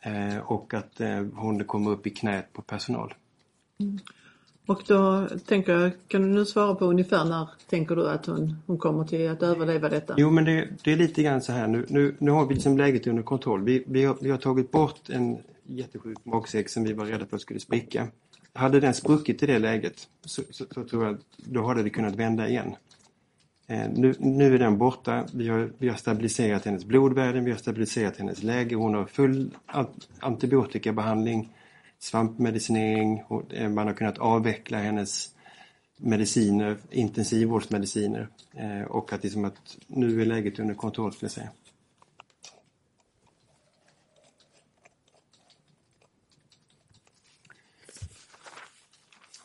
eh, och att eh, hon kommer upp i knät på personal. Och då tänker jag, kan du nu svara på ungefär när tänker du att hon, hon kommer till att överleva detta? Jo men det, det är lite grann så här nu, nu, nu har vi liksom läget under kontroll. Vi, vi, har, vi har tagit bort en jättesjuk magsäck som vi var rädda för skulle spricka. Hade den spruckit i det läget så, så, så tror jag då hade det kunnat vända igen. Eh, nu, nu är den borta. Vi har, vi har stabiliserat hennes blodvärden, vi har stabiliserat hennes läge. Hon har full antibiotikabehandling, svampmedicinering. Eh, man har kunnat avveckla hennes mediciner, intensivvårdsmediciner. Eh, och att, liksom att nu är läget under kontroll skulle jag säga.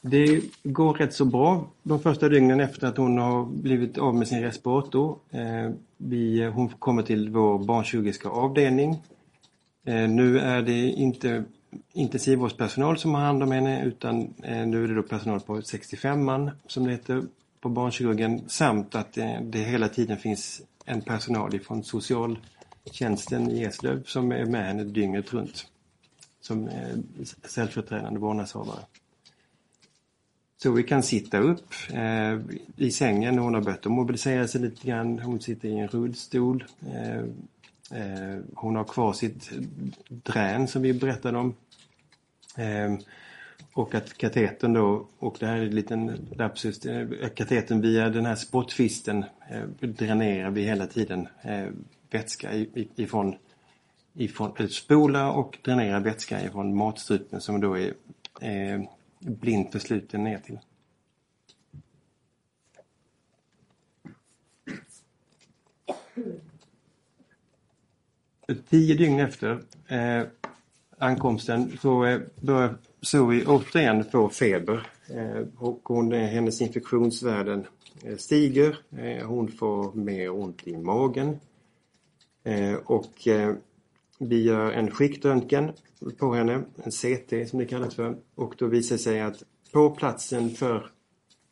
Det går rätt så bra de första dygnen efter att hon har blivit av med sin respirator. Eh, vi, hon kommer till vår barnkirurgiska avdelning. Eh, nu är det inte intensivvårdspersonal som har hand om henne utan eh, nu är det då personal på 65 man som det heter på barnkirurgen samt att det, hela tiden finns en personal ifrån socialtjänsten i Eslöv som är med henne dygnet runt. Som ställföreträdande vårdnadshavare. Så vi kan sitta upp eh, i sängen. Hon har börjat att mobilisera sig lite grann. Hon sitter i en rullstol. Eh, eh, hon har kvar sitt drän som vi berättade om. Eh, och att katetern då, och det här är en liten lapsus, eh, katetern via den här spottfisten eh, dränerar vi hela tiden eh, vätska ifrån, ifrån spola och dränerar vätska ifrån matstrupen som då är eh, blint försluten ner till. Tio dygn efter eh, ankomsten så eh, börjar Zoe återigen få feber. Eh, och hon, eh, hennes infektionsvärden eh, stiger. Eh, hon får mer ont i magen. Eh, och eh, vi gör en skiktröntgen på henne, en CT som det kallas för. Och då visade det sig att på platsen för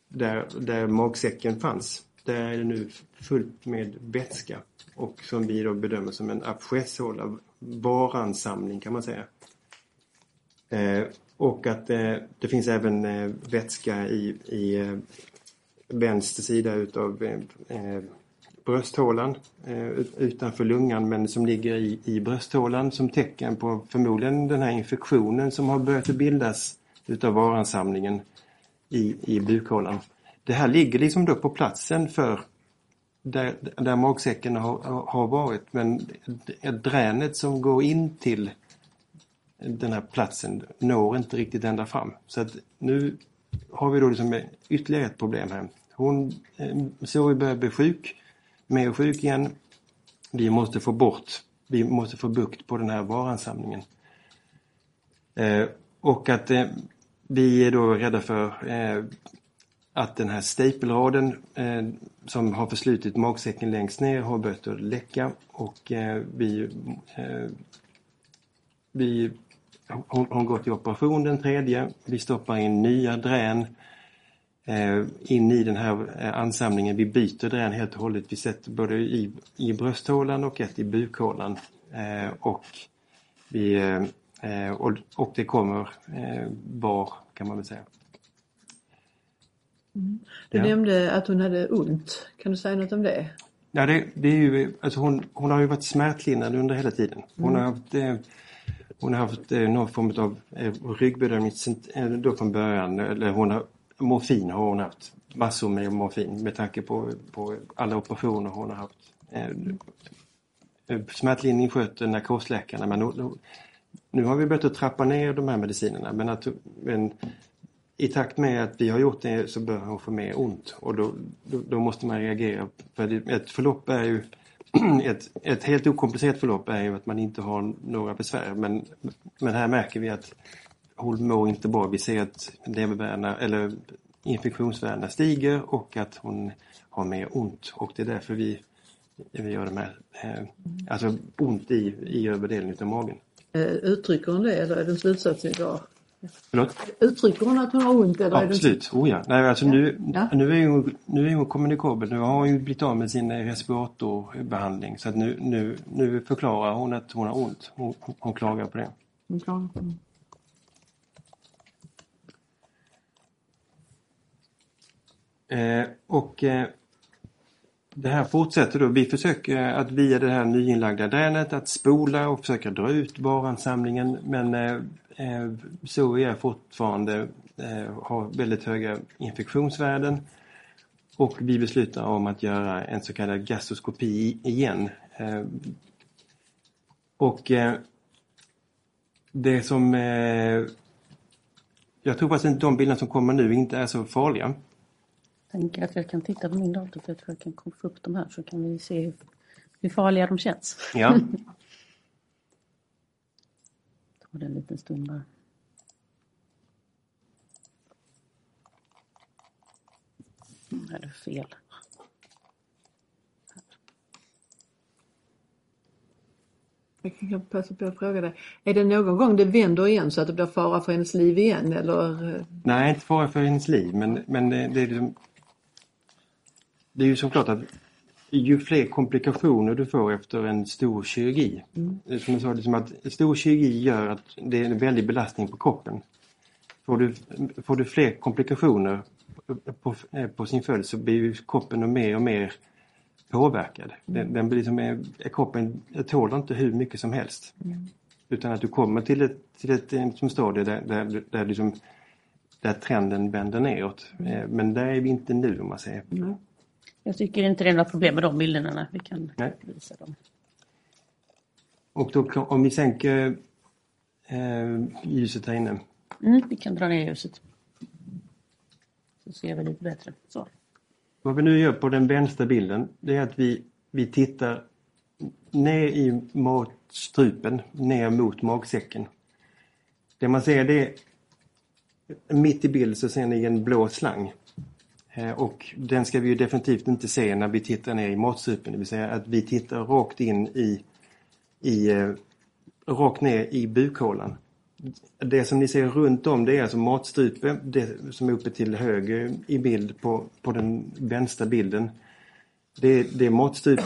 där, där magsäcken fanns, där är det nu fullt med vätska. Och som vi då bedömer som en abscesshåla, varansamling kan man säga. Eh, och att eh, det finns även eh, vätska i, i eh, vänster sida utav eh, eh brösthålan eh, utanför lungan men som ligger i, i brösthålan som tecken på förmodligen den här infektionen som har börjat bildas utav varansamlingen i, i bukhålan. Det här ligger liksom då på platsen för där, där magsäcken har, har varit men dränet som går in till den här platsen når inte riktigt ända fram. Så att nu har vi då liksom ytterligare ett problem här. Hon, eh, Zoe börjar bli sjuk mer sjuk igen. Vi måste få bort, vi måste få bukt på den här varansamlingen. Eh, och att eh, vi är då rädda för eh, att den här stapelraden eh, som har förslutit magsäcken längst ner har börjat att läcka och eh, vi, eh, vi hon, hon går till operation den tredje. Vi stoppar in nya drän Eh, in i den här eh, ansamlingen. Vi byter den helt och hållet. Vi sätter både i, i brösthålan och ett i bukhålan. Eh, och, vi, och, och det kommer var kan man väl säga. Mm. Du ja. nämnde att hon hade ont. Kan du säga något om det? Ja, det, det är ju, alltså hon, hon har ju varit smärtlindrande under hela tiden. Hon mm. har haft, hon har haft någon form av ryggbedömning då från början. Eller hon har morfin har hon haft. Massor med morfin med tanke på, på alla operationer hon har haft. Eh, smärtlindring sköter narkosläkarna men nu, nu har vi börjat att trappa ner de här medicinerna men, att, men i takt med att vi har gjort det så bör hon få mer ont och då, då, då måste man reagera. För ett förlopp är ju ett, ett helt okomplicerat förlopp är ju att man inte har några besvär men, men här märker vi att hon mår inte bra. Vi ser att levervärdena, eller infektionsvärdena stiger och att hon har mer ont och det är därför vi, vi gör de här, eh, alltså ont i, i övre delen av magen. Eh, uttrycker hon det eller är det en slutsats ni drar? Förlåt? Uttrycker hon att hon har ont? Eller Absolut, det... oh ja. Nej, alltså ja. Nu, ja. nu, är hon, nu är hon kommunikabel. Nu har hon ju blivit av med sin respiratorbehandling så att nu, nu, nu förklarar hon att hon har ont. Hon, hon klagar på det. Hon klagar på det. Eh, och eh, det här fortsätter då. Vi försöker att via det här nyinlagda dränet att spola och försöka dra ut varansamlingen men eh, eh så är fortfarande eh, har väldigt höga infektionsvärden. Och vi beslutar om att göra en så kallad gastroskopi igen. Eh, och eh, det som eh, jag tror faktiskt att de bilderna som kommer nu inte är så farliga tänker att jag kan titta på min dator för jag tror jag kan få upp de här så kan vi se hur, hur farliga de känns. Ja. Ta det en liten stund bara. Är det fel. Jag kan passa på att fråga dig. Är det någon gång det vänder igen så att det blir fara för hennes liv igen eller? Nej, inte fara för hennes liv men, men det, det är det är ju såklart att ju fler komplikationer du får efter en stor kirurgi. Mm. Som jag sa, liksom att stor kirurgi gör att det är en väldig belastning på kroppen. Får du, får du fler komplikationer på, på sin följd så blir ju kroppen mer och mer påverkad. Den, den blir liksom, kroppen tål inte hur mycket som helst. Mm. Utan att du kommer till ett, till ett liksom stadie där, där, där, liksom, där trenden vänder neråt. Mm. Men där är vi inte nu om man säger. Mm. Jag tycker inte det är några problem med de bilderna vi kan Nej. visa dem. Och då om vi sänker eh, ljuset här inne. Mm, vi kan dra ner ljuset. Så ser vi lite bättre. Så. Vad vi nu gör på den vänstra bilden det är att vi, vi tittar ner i matstrupen, ner mot magsäcken. Det man ser det är mitt i bild så ser ni en blå slang. Eh, och den ska vi ju definitivt inte se när vi tittar ner i matstrupen, det vill säga att vi tittar rakt in i, i eh, rakt ner i bukhålan. Det som ni ser runt om det är alltså matstrupe, det som är uppe till höger i bild på, på den vänstra bilden. Det, det är matstrupe.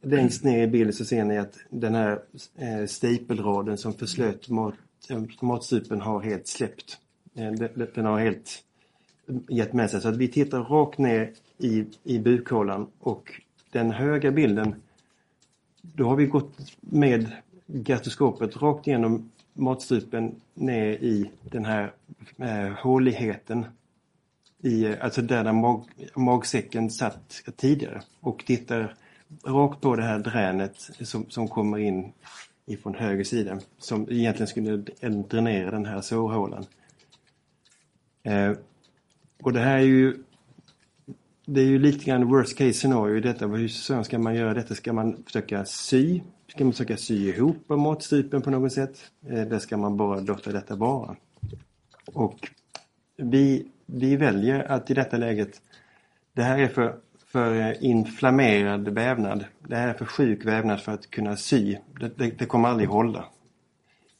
Längst ner i bilden så ser ni att den här eh, stapelraden som förslöt mat, eh, matstrupen har helt släppt. Eh, den, den har helt gett med sig. Så att vi tittar rakt ner i, i bukhålan och den höga bilden då har vi gått med gastroskopet rakt igenom matstrupen ner i den här eh, håligheten i, alltså där, där mag, magsäcken satt tidigare och tittar rakt på det här dränet som, som kommer in ifrån höger sida som egentligen skulle dränera den här sårhålan. Eh, och det här är ju det är ju lite grann worst case scenario i detta. Hur ska man göra detta? Ska man försöka sy? Ska man försöka sy ihop matstrupen på något sätt? Eh, eller ska man bara låta detta vara? Och vi, vi väljer att i detta läget, det här är för, för eh, inflammerad vävnad. Det här är för sjuk vävnad för att kunna sy. Det, det, det kommer aldrig hålla.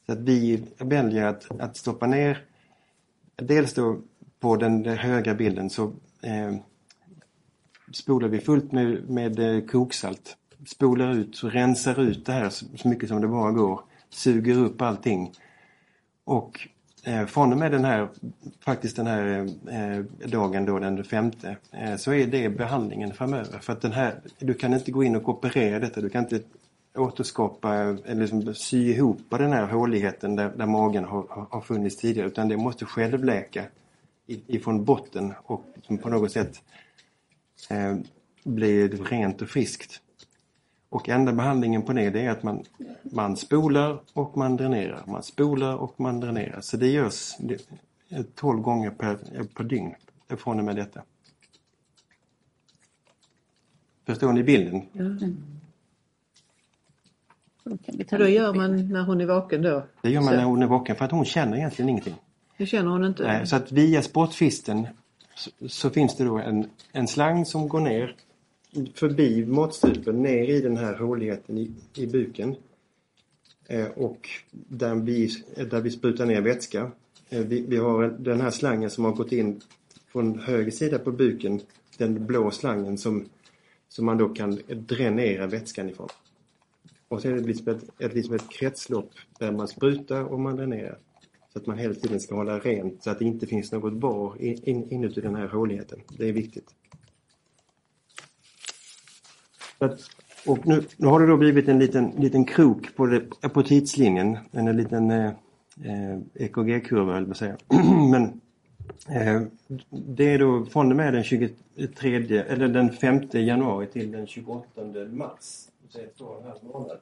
Så att vi väljer att, att stoppa ner dels då på den högra bilden så eh, spolar vi fullt med, med eh, koksalt. Spolar ut, rensar ut det här så, så mycket som det bara går. Suger upp allting. Och eh, från och med den här, faktiskt den här eh, dagen då den femte, eh, så är det behandlingen framöver. För att den här, du kan inte gå in och operera detta, du kan inte återskapa eller liksom sy ihop den här håligheten där, där magen har, har funnits tidigare utan det måste självläka ifrån botten och som på något sätt eh, blir rent och friskt. Och enda behandlingen på det, det är att man, man spolar och man dränerar. Man spolar och man dränerar. Så det görs 12 gånger per, per dygn från och med detta. Förstår ni bilden? Mm. Då gör man när hon är vaken då? Det gör man när hon är vaken för att hon känner egentligen ingenting. Det känner hon inte? Nej, så att via sportfisten så, så, finns det då en, en slang som går ner förbi matstrupen ner i den här håligheten i, i buken. Eh, och där vi, där vi sprutar ner vätska. Eh, vi, vi, har den här slangen som har gått in från höger sida på buken. Den blå slangen som, som man då kan dränera vätskan ifrån. Och sen är det liksom ett, ett, liksom ett kretslopp där man sprutar och man dränerar. Så att man hela tiden ska hålla rent så att det inte finns något var in, inuti den här håligheten. Det är viktigt. Att, och nu, nu, har det då blivit en liten, liten krok på, det, på tidslinjen. En liten eh, eh EKG-kurva, eller säga. Men eh, det är då från och med den 23, eller den 5 januari till den 28 mars. Så två och en halv månad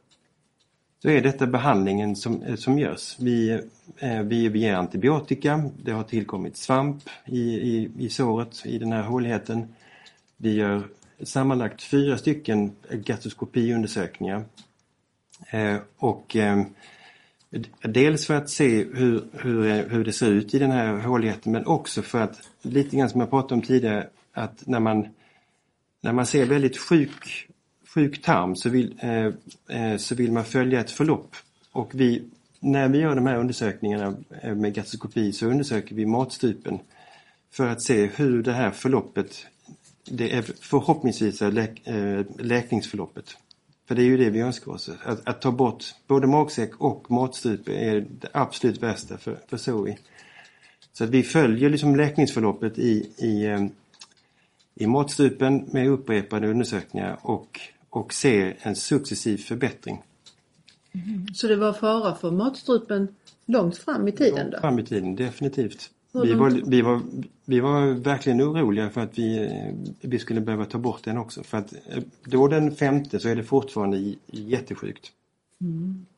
så är detta behandlingen som, eh, som görs. Vi, eh, vi, vi ger antibiotika, det har tillkommit svamp i, i, i såret, i den här håligheten. Vi gör sammanlagt fyra stycken gastroskopiundersökningar. Eh, och eh, dels för att se hur, hur, eh, hur det ser ut i den här håligheten men också för att, lite grann som jag pratade om tidigare, att när man, när man ser väldigt sjuk sjuk tarm så vill, eh, eh, så vill man följa ett förlopp. Och vi, när vi gör de här undersökningarna eh, med gastroskopi så undersöker vi matstupen för att se hur det här förloppet det är förhoppningsvis är läk, eh, läkningsförloppet. För det är ju det vi önskar oss. Att, att ta bort både magsäck och matstrupe är det absolut värsta för, för Zoe. Så att vi följer liksom läkningsförloppet i, i, eh, i matstrupen med upprepade undersökningar och, och ser en successiv förbättring. Så det var fara för matstrupen långt fram i tiden då? Fram i tiden, definitivt. Vi var, vi, var, vi var verkligen oroliga för att vi, eh, vi skulle behöva ta bort den också. För att eh, då den femte så är det fortfarande jättesjukt.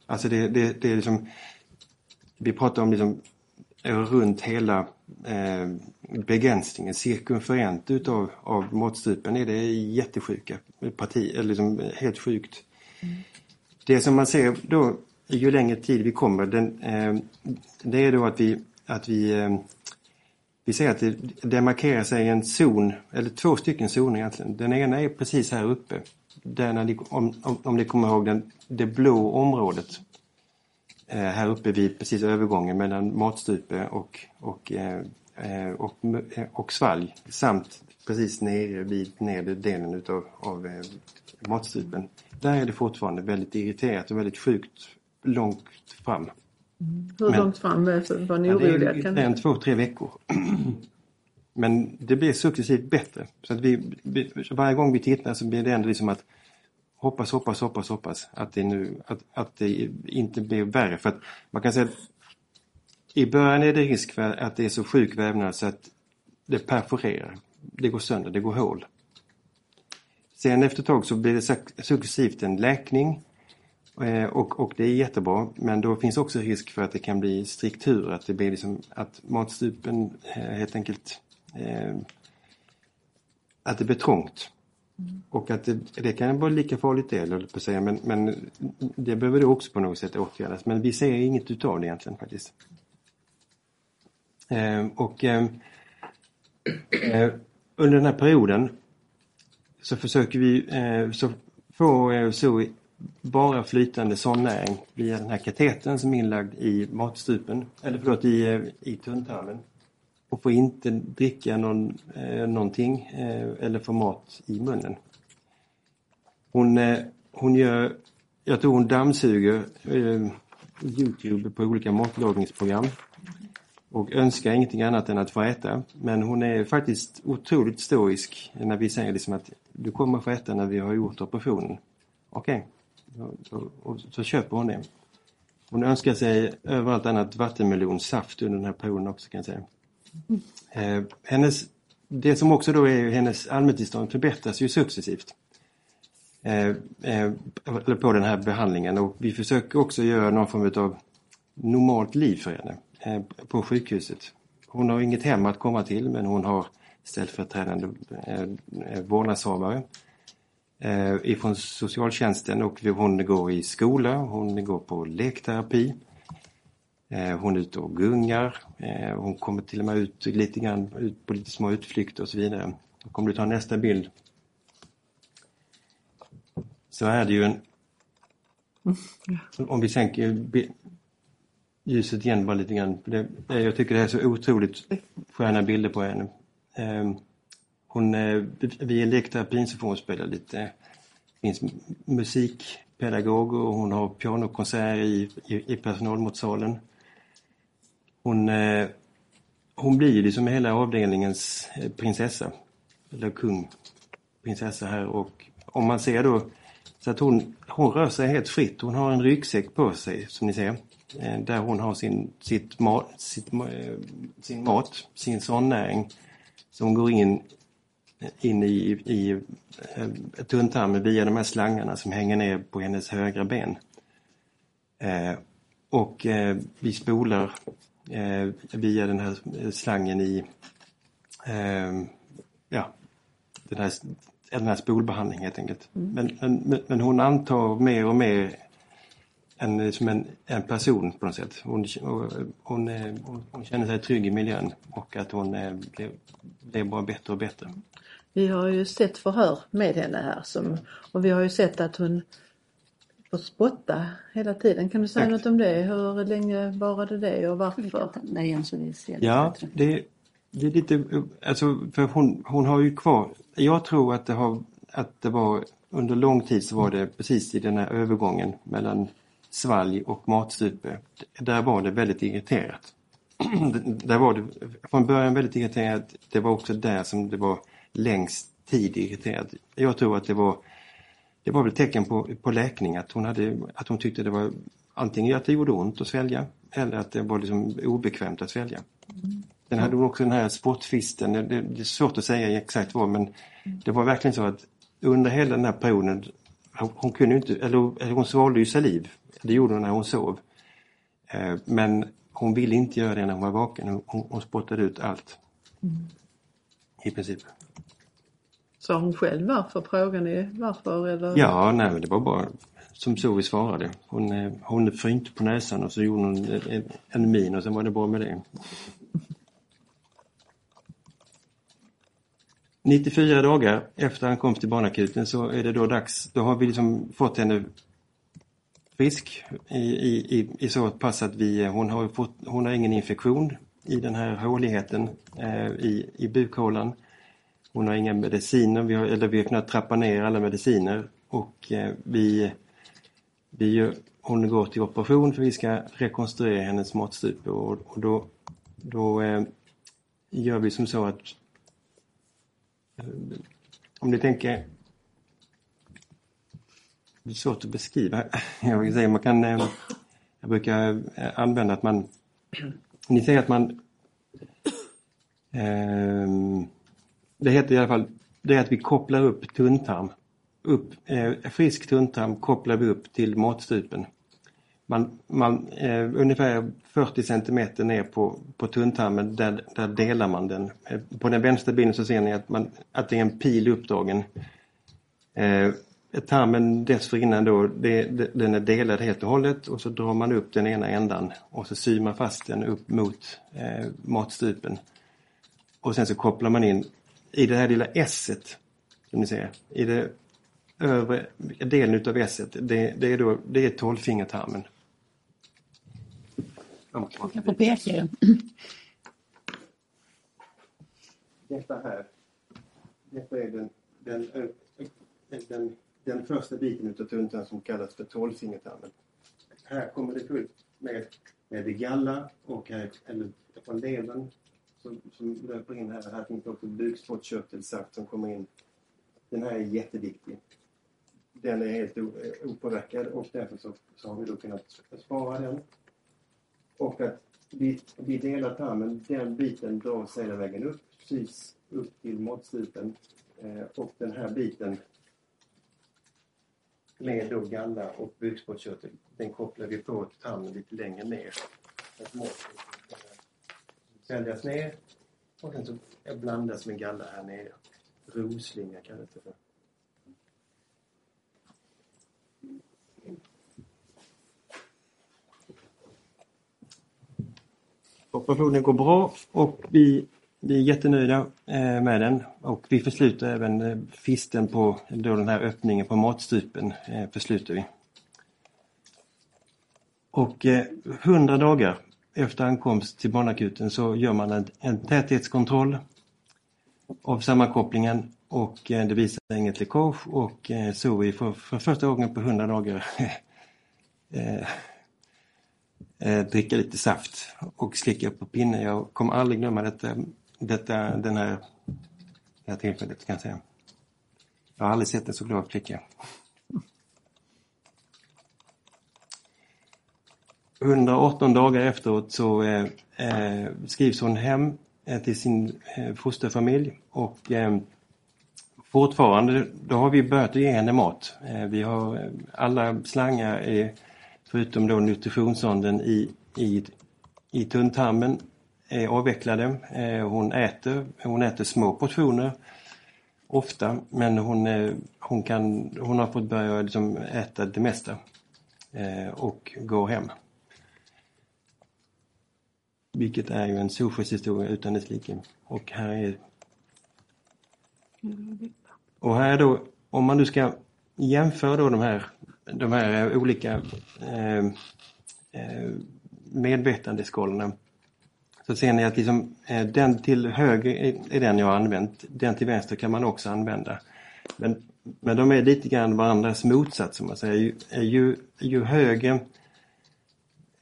Alltså det, det, det är liksom, vi pratar om liksom runt hela eh, begränsningen, cirkumferent utav av måttstupen är det jättesjuka parti, eller liksom helt sjukt. Det som man ser då ju längre tid vi kommer, den, eh, det är då att vi, att vi, eh, vi ser att det, det markerar sig en zon, eller två stycken zoner egentligen. Den ena är precis här uppe. Där ni, om, om, om ni kommer ihåg den, det blå området. Eh, här uppe vid precis övergången mellan matstupe och, och, eh, eh, och, och svalg. Samt precis nere vid nedre delen utav, av matstupen. Där är det fortfarande väldigt irriterat och väldigt sjukt långt fram. Hur Men- långt fram var ni Ja, det oroliga? är två, tre veckor. Men det blir successivt bättre. Så att vi, vi, varje gång vi tittar så blir det ändå liksom att hoppas, hoppas, hoppas, hoppas att det, nu, att, att det inte blir värre. För att man kan säga att i början är det risk för att det är så sjuk vävnad så att det perforerar. Det går sönder, det går hål. Sen efter ett tag så blir det successivt en läkning eh, Och, och det är jättebra, men då finns också risk för att det kan bli struktur, att det blir liksom att matstupen eh, helt enkelt eh, att det blir trångt. Och att det, det kan vara lika farligt det, eller på att säga, men, men det behöver det också på något sätt åtgärdas. Men vi ser inget utav det egentligen faktiskt. Eh, och ehm, eh, under den här perioden så försöker vi eh, så få eh, så bara flytande sondnäring via den här katetern som är inlagd i matstrupen, eller förlåt i, eh, i tunntarmen. Och får inte dricka någon, eh, någonting eh, eller få mat i munnen. Hon, eh, hon gör, jag tror hon dammsuger eh, Youtube på olika matlagningsprogram och önskar ingenting annat än att få äta. Men hon är faktiskt otroligt stoisk när vi säger liksom att du kommer få äta när vi har gjort operationen. Okej, och, och, och så köper hon det. Hon önskar sig överallt annat vattenmelonsaft under den här perioden också kan jag säga. Eh, hennes, det som också då är hennes allmäntillstånd förbättras ju successivt. Eh, eh, på den här behandlingen och vi försöker också göra någon form av normalt liv för henne eh, på sjukhuset. Hon har inget hem att komma till men hon har ställföreträdande eh, eh vårdnadshavare eh, ifrån socialtjänsten och hon går i skola, hon går på lekterapi. Eh, hon är ute och gungar. Eh, hon kommer till och med ut lite grann ut på lite små utflykter och så vidare. Kommer du ta nästa bild? Så är det ju en... Om vi sänker ljuset igen bara lite grann. Det, jag tycker det är så otroligt sköna bilder på henne. Ehm, eh, hon, vi är lekterapin så får hon spela lite, det finns musikpedagoger och hon har pianokonsert i, i, i personalmatsalen. Hon, eh, hon blir ju liksom hela avdelningens eh, prinsessa, eller kung, prinsessa här och om man ser då så att hon, hon rör sig helt fritt. Hon har en ryggsäck på sig som ni ser. Eh, där hon har sin, sitt mat, sitt, ma- sin mat, sin sondnäring som går in, in i, i tunntarmen via de här slangarna som hänger ner på hennes högra ben. Eh, och eh, vi spolar via den här eh, slangen i eh, ja, den här, den här spolbehandlingen helt enkelt. Men, men, men hon antar mer och mer en, som en, en person på något sätt. Hon, hon, eh, hon, hon känner sig trygg i miljön och att hon eh, blir, blir bara bättre och bättre. Vi har ju sett förhör med henne här som, och vi har ju sett att hon får spotta hela tiden. Kan du säga Exakt. något om det? Hur länge varade det och varför? Nej, igen så vi ser Ja, det, det är lite, alltså, för hon, hon har ju kvar, jag tror att det, har, att det var under lång tid så var det precis i den här övergången mellan svalg och matstupe. Där var det väldigt irriterat. där var det från början väldigt irriterat. Det var också där som det var längst tid irriterat. Jag tror att det var det var väl tecken på, på läkning att hon, hade, att hon tyckte det var antingen att det gjorde ont att svälja eller att det var liksom obekvämt att svälja. Sen hade hon också den här sportfisten, det, det är svårt att säga exakt vad men det var verkligen så att under hela den här perioden, hon, kunde inte, eller hon svalde ju saliv, det gjorde hon när hon sov. Eh, men hon ville inte göra det när hon var vaken, hon, hon spottade ut allt. I princip. Sa hon själv varför? Frågan är varför eller? Ja, nej men det var bara som så vi svarade. Hon, eh, hon frynte på näsan och så gjorde hon en, en min och sen var det bra med det. 94 dagar efter ankomst till barnakuten så är det då dags, då har vi liksom fått henne frisk i, i, i, i så pass att vi, hon har, fått, hon har ingen infektion i den här håligheten eh, i, i bukhålan. Hon har inga mediciner, vi har, eller vi har kunnat trappa ner alla mediciner. Och eh, vi, vi gör, hon går till operation för vi ska rekonstruera hennes matstupe och, och då, då eh, gör vi som så att eh, om ni tänker det är svårt att beskriva. Jag, vill säga, man kan, eh, jag brukar använda att man... Ni säger att man... Eh, det heter i alla fall det är att vi kopplar upp tunntarm. Upp, eh, frisk tunntarm kopplar vi upp till matstupen. Man, man, eh, ungefär 40 centimeter ner på, på tunntarmen, där, där delar man den. Eh, på den vänstra bilden så ser ni att, man, att det är en pil uppdragen. Eh, tarmen dessförinnan då, det, den är delad helt och hållet och så drar man upp den ena ändan och så syr man fast den upp mot eh, matstupen. Och sen så kopplar man in i det här lilla s som ni ser, i det övre delen utav s det, det är då, det är tolvfingertarmen. Jag får peka. Detta här, detta är den, den, den, den första biten utav tuntan som kallas för tolvfingertarmen. Här kommer det fullt med, med galla och här, eller från levern som, som löper in här. Här finns också bukspottkörtelsaft som kommer in. Den här är jätteviktig. Den är helt opåverkad och därför så, så har vi då kunnat spara den. Och att vi, vi delar tarmen, den biten dras hela vägen upp, precis upp till måttstupen eh, och den här biten med då galla och bukspottkörtel, den kopplar vi på tarmen lite längre ner. Säljas ner och sen så blandas med galla här nere. Roslinga kallas det för. Operationen går bra och vi, vi är jättenöjda eh, med den och vi försluter även eh, fisten på då den här öppningen på matstrupen. Eh, försluter vi. Och 100 dagar efter ankomst till barnakuten så gör man en, en täthetskontroll av sammankopplingen och eh, det visar inget läckage och eh, Zoe vi får för första gången på 100 dagar eh, eh dricka lite saft och slicka på pinnen. Jag kommer aldrig glömma detta, detta den här, det här tillfället kan jag säga. Jag har aldrig sett en så glad flicka. 118 dagar efteråt så eh, eh, skrivs hon hem eh, till sin eh, fosterfamilj och eh, fortfarande, då har vi börjat ge henne mat. Eh, vi har eh, alla slangar är förutom då nutritionssonden i, i, i tunntarmen är avvecklade. Eh, hon äter, hon äter små portioner ofta men hon, eh, hon, kan, hon har fått börja liksom äta det mesta eh, och gå hem. Vilket är ju en solskenshistoria utan dess like. Och här är... Och här är då, om man nu ska jämföra då de här de här eh, olika eh, eh, medvetandeskalorna Så ser ni att liksom, eh, den till höger är, är den jag har använt. Den till vänster kan man också använda. Men, men de är lite grann varandras motsats som man säger. Ju, ju, ju högre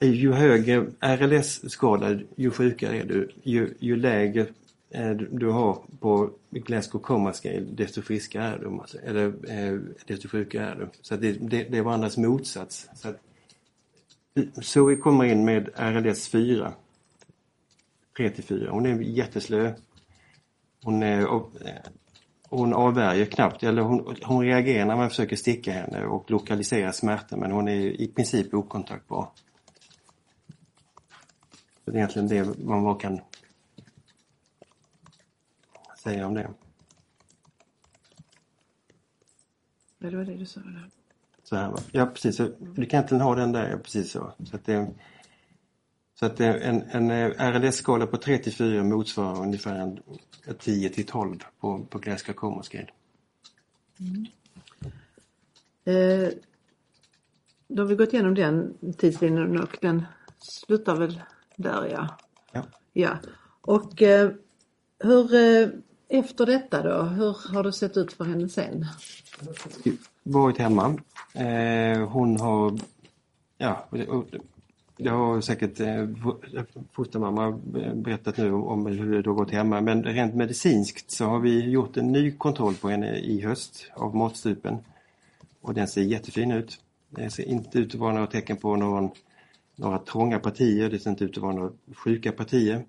Eh, ju högre RLS-skadad, ju sjukare är du. Ju, ju lägre eh, du har på Glasgow Coma Scale, desto friskare är du. Eller eh, desto sjukare är du. Så att det, det, det är varandras motsats. Så att, eh, så vi kommer in med RLS 4. 3 till 4. Hon är jätteslö. Hon, är, hon avvärjer knappt, eller hon, hon reagerar när man försöker sticka henne och lokalisera smärta men hon är i princip okontaktbar. Det är egentligen det man bara kan säga om det. Ja, det var det du sa där. Så här, va? ja precis, så du kan egentligen ha den där, precis så. Så att det, så att det, en, en RLS-skala på 3 till 4 motsvarar ungefär en, 10 till 12 på, på Glasgow Coma Scale. Eh, då har vi gått igenom den tidslinjen och den slutar väl där ja. Ja. Ja. Och eh, hur eh, efter detta då, hur har det sett ut för henne sen? Varit hemma. Eh, hon har, ja, det har säkert eh, fostermamma berättat nu om hur det har gått hemma men rent medicinskt så har vi gjort en ny kontroll på henne i höst av matstupen. Och den ser jättefin ut. Det ser inte ut att vara några tecken på någon, några trånga partier, det ser inte ut att vara några sjuka partier.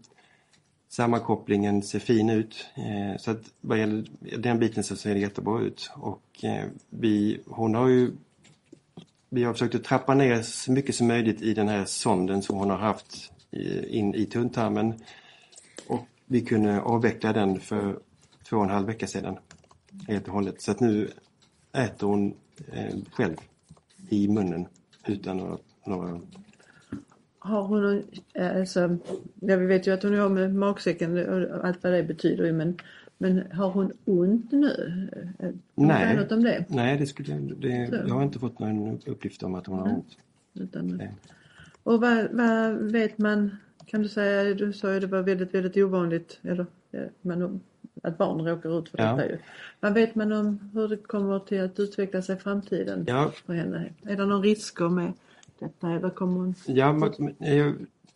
Sammankopplingen ser fin ut. Eh, så att vad gäller den biten så ser det jättebra ut. Och eh, vi, hon har ju vi har försökt att trappa ner så mycket som möjligt i den här sonden som hon har haft eh, in i tunntarmen. Och vi kunde avveckla den för två och en halv vecka sedan. Helt och hållet. Så att nu äter hon själv i munnen utan några, några har hon någon, eh, alltså, ja, vi vet ju att hon har med magsäcken och allt vad det betyder men, men har hon ont nu? Nej. något om det? Nej, det skulle, det, jag har inte fått någon uppgift om att hon har ont. Utan, och vad, vad vet man, kan du säga, du sa ju det var väldigt, väldigt ovanligt, eller men, att barn råkar ut för Ja. detta ju. Vad vet man om hur det kommer till att utveckla sig i framtiden Ja, för henne? Är det någon risker med eller kommer hon... Ja, man- eh,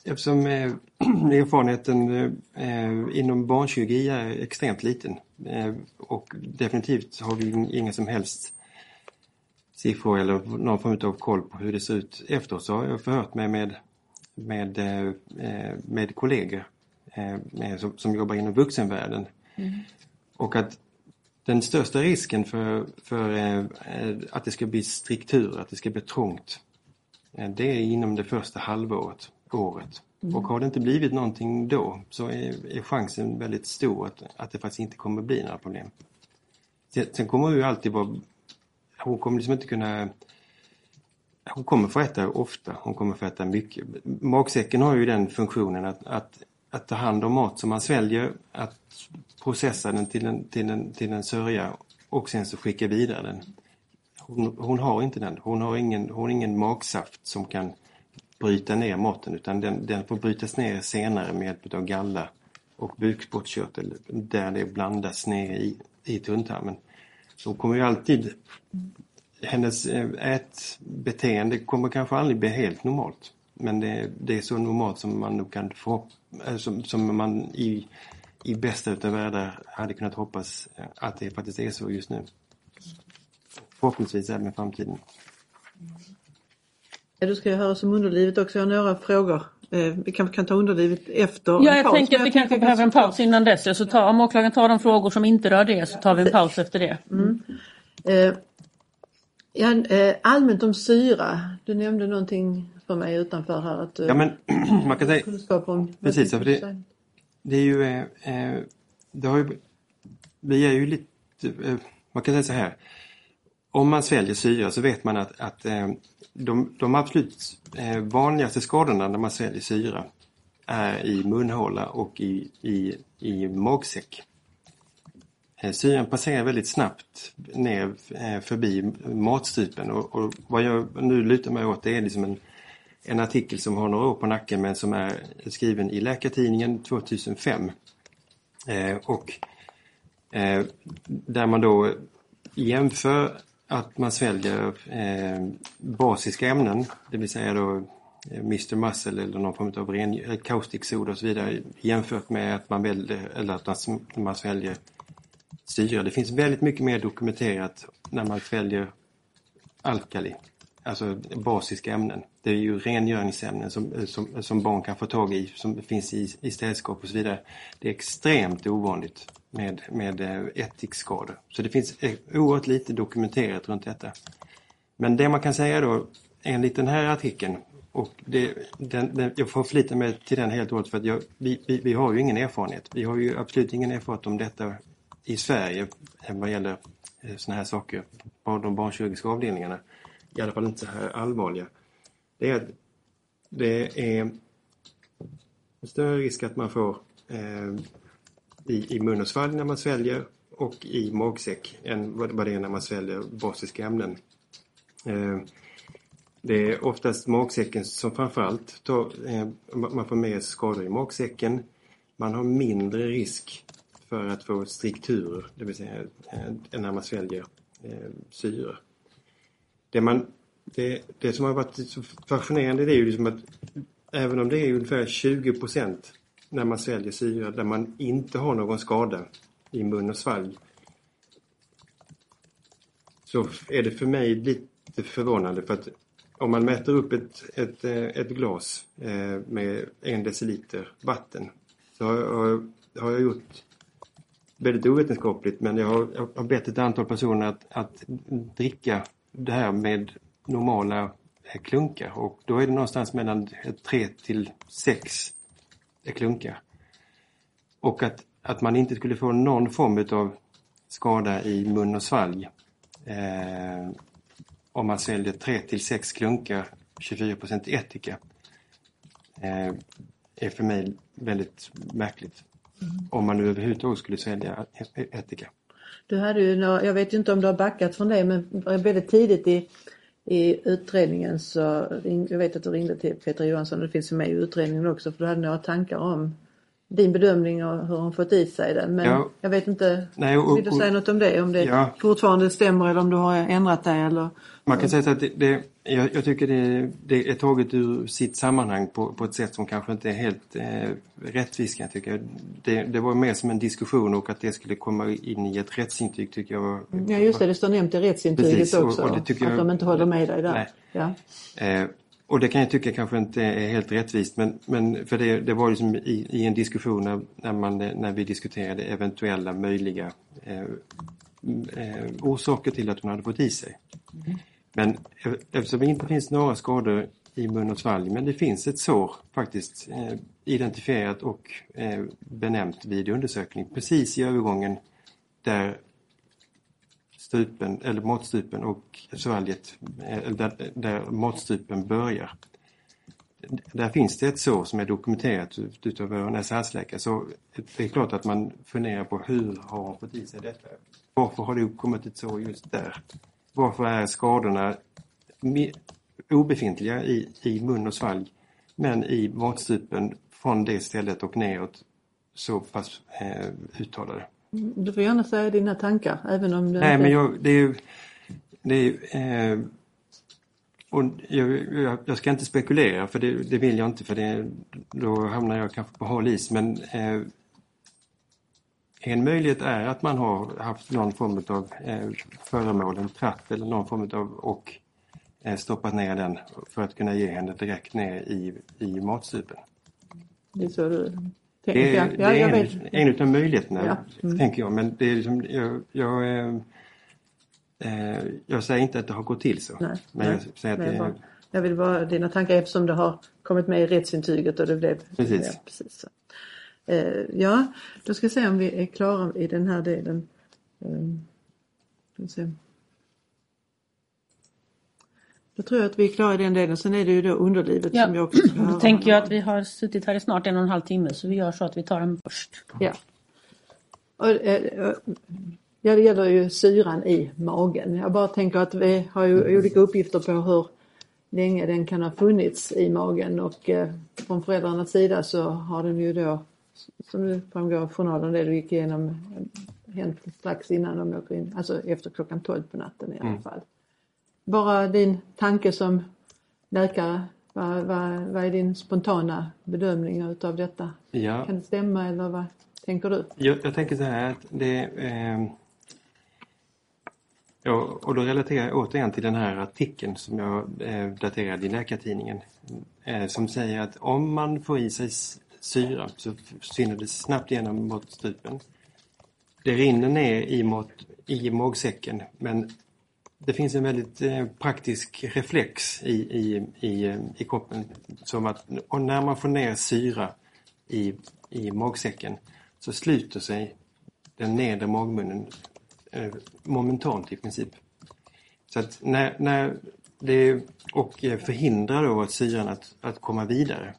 eftersom eh, erfarenheten eh, inom barnkirurgi är extremt liten eh, och definitivt har vi inga som helst siffror eller någon form av koll på hur det ser ut efteråt så har jag förhört mig med, med, med kollegor med, som, som jobbar inom vuxenvärlden. Och att den största risken för, för att det ska bli struktur, att det ska bli trångt Det är inom det första halvåret, året. Och har det inte blivit någonting då så är, är chansen väldigt stor att, att det faktiskt inte kommer bli några problem. Sen, sen kommer hon ju alltid vara... Hon kommer liksom inte kunna... Hon kommer få äta ofta, hon kommer få äta mycket. Magsäcken har ju den funktionen att, att, att ta hand om mat som man sväljer, att processa den till en, till en, till en sörja och sen så skicka vidare den. Hon, hon har inte den. Hon har ingen, hon har ingen magsaft som kan bryta ner maten utan den, den får brytas ner senare med hjälp av galla och bukspottkörtel där det blandas ner i, i tunntarmen. Så hon kommer ju alltid, hennes eh, ätbeteende kommer kanske aldrig bli helt normalt. Men det, det är så normalt som man nog kan få, eh, som, som man i, i bästa utav världar hade kunnat hoppas eh, att det faktiskt är så just nu. Förhoppningsvis även i framtiden. Ja, du ska ju höra som underlivet också. Jag har några frågor. Eh, vi kanske kan ta underlivet efter Ja, jag paus, tänker att vi kanske behöver en paus innan dess. ja, Så tar, om åklagaren tar de frågor som inte rör det så tar vi en paus efter det. Eh, ja, eh, allmänt om syra. Du nämnde någonting för mig utanför här. Att, eh, Ja men man kan säga, kunskap om... Precis, för det- det är ju, eh, eh, det har ju, vi är ju lite, eh, man kan säga så här. Om man sväljer syra så vet man att, att eh, de, de absolut eh, vanligaste skadorna när man sväljer syra är i munhåla och i, i, i magsäck. Eh, syran passerar väldigt snabbt ner förbi matstrupen och, och vad jag nu lutar mig åt det är liksom en, en artikel som har några år på nacken men som är skriven i Läkartidningen 2005. Eh, och eh, där man då jämför att man sväljer eh, basiska ämnen, det vill säga då eh, Mr Muscle eller någon form av ren eh, caustic soda och så vidare jämfört med att man, väljer, eller att man, man sväljer syra. Det finns väldigt mycket mer dokumenterat när man sväljer alkali, alltså basiska ämnen. Det är ju rengöringsämnen som, eh, som, som barn kan få tag i, som finns i, i städskåp och så vidare. Det är extremt ovanligt med, med eh, ättikskador. Så det finns eh, oerhört lite dokumenterat runt detta. Men det man kan säga då, enligt den här artikeln, och det, den, den, jag får förlita mig till den helt och hållet för att jag, vi, vi, vi, har ju ingen erfarenhet. Vi har ju absolut ingen erfarenhet om detta i Sverige eh, vad gäller sådana här saker på de barnkirurgiska avdelningarna. I alla fall inte så här allvarliga. Det är, det är större risk att man får eh, i, i mun och svalg när man sväljer och i magsäck än vad, det är när man sväljer basiska ämnen. Eh, det är oftast magsäcken som framförallt tar, eh, man får med skador i magsäcken. Man har mindre risk för att få strikturer, det vill säga eh, när man sväljer eh, syre. Det, man, det, det som har varit så fascinerande det är ju liksom att även om det är ungefär 20 procent när man sväljer syra där man inte har någon skada i mun och svalg så är det för mig lite förvånande. För att om man mäter upp ett, ett, ett glas eh, med en deciliter vatten så har, har jag gjort väldigt ovetenskapligt men jag har, jag har bett ett antal personer att, att dricka det här med normala klunkar och då är det någonstans mellan 3 till 6 klunkar. Och att, att man inte skulle få någon form av skada i mun och svalg eh, om man sväljer 3 till 6 klunkar 24 ättika eh, är för mig väldigt märkligt. Mm. Om man nu överhuvudtaget skulle svälja ättika. Du hade ju, jag vet inte om du har backat från det men väldigt tidigt i, i utredningen så jag vet att du ringde till Peter Johansson, det finns med i utredningen också för du hade några tankar om din bedömning av hur hon fått i sig den. Men ja. jag vet inte, Nej, och, vill du säga något om det? Om det ja. fortfarande stämmer eller om du har ändrat dig eller? Man kan säga så att det, det jag, jag, tycker det, det, är taget ur sitt sammanhang på, på ett sätt som kanske inte är helt eh, rättvist kan jag tycka. Det, det, var mer som en diskussion och att det skulle komma in i ett rättsintyg tycker jag var... Ja just det, det står nämnt i rättsintyget Precis, också. Och, och att jag, de inte håller med dig där. Nej. Ja. Eh, och det kan jag tycka kanske inte är helt rättvist men, men för det, det var liksom i, i en diskussion när, när, man, när vi diskuterade eventuella möjliga eh, eh, orsaker till att hon hade fått i sig. Mm. Men eftersom det inte finns några skador i mun och svalg men det finns ett sår faktiskt eh, identifierat och eh, benämnt vid undersökning precis i övergången där stupen, eller matstrupen och svalget, eh, där, där matstrupen börjar. Där finns det ett sår som är dokumenterat utav vår näs så det är klart att man funderar på hur har hon fått i sig detta? Varför har det uppkommit ett sår just där? Varför är skadorna obefintliga i, i mun och svalg men i matstrupen från det stället och neråt så pass eh, uttalade? Du får gärna säga dina tankar även om det Nej inte... men jag, det är ju det är, eh, och jag, jag, jag, ska inte spekulera för det, det, vill jag inte för det, då hamnar jag kanske på hal is men eh, en möjlighet är att man har haft någon form av eh, föremål, en tratt eller någon form av och eh, stoppat ner den för att kunna ge henne direkt ner i, i matsupen. Det är så du tänker? Det, är, ja, det är en, en av möjligheterna, ja. mm. tänker jag. Men det är liksom, jag, jag, eh, eh, jag säger inte att det har gått till så. Nej, men nej, jag säger att det, bara, jag vill bara dina tankar eftersom det har kommit med i rättsintyget och det blev... Precis. Ja, precis ja, då ska vi se om vi är klara i den här delen. Eh, Då tror jag att vi är klara i den delen. Sen är det ju då underlivet ja. som jag också ska Då tänker jag att vi har suttit här i snart en och en halv timme så vi gör så att vi tar den först. Ja. Och, eh, ja, det gäller ju syran i magen. Jag bara tänker att vi har ju olika uppgifter på hur länge den kan ha funnits i magen och eh, från föräldrarnas sida så har den ju då, som framgår av journalen, det du gick igenom, hänt strax innan de åker in, alltså efter klockan 12 på natten i alla Mm. fall. Bara din tanke som läkare, vad, vad, vad är din spontana bedömning utav detta? Ja, Kan det stämma eller vad tänker du? jag, jag tänker så här att det... Eh, ja, och då relaterar jag återigen till den här artikeln som jag eh, daterade i Läkartidningen. Eh, som säger att om man får i sig syra så försvinner det snabbt genom matstrupen. Det rinner ner i, mat, i magsäcken men det finns en väldigt eh, praktisk reflex i, i, i, i kroppen. Som att och när man får ner syra i, i magsäcken så sluter sig den nedre magmunnen eh, momentant i princip. Så att när, när det, och eh, förhindrar då att syran att, att komma vidare.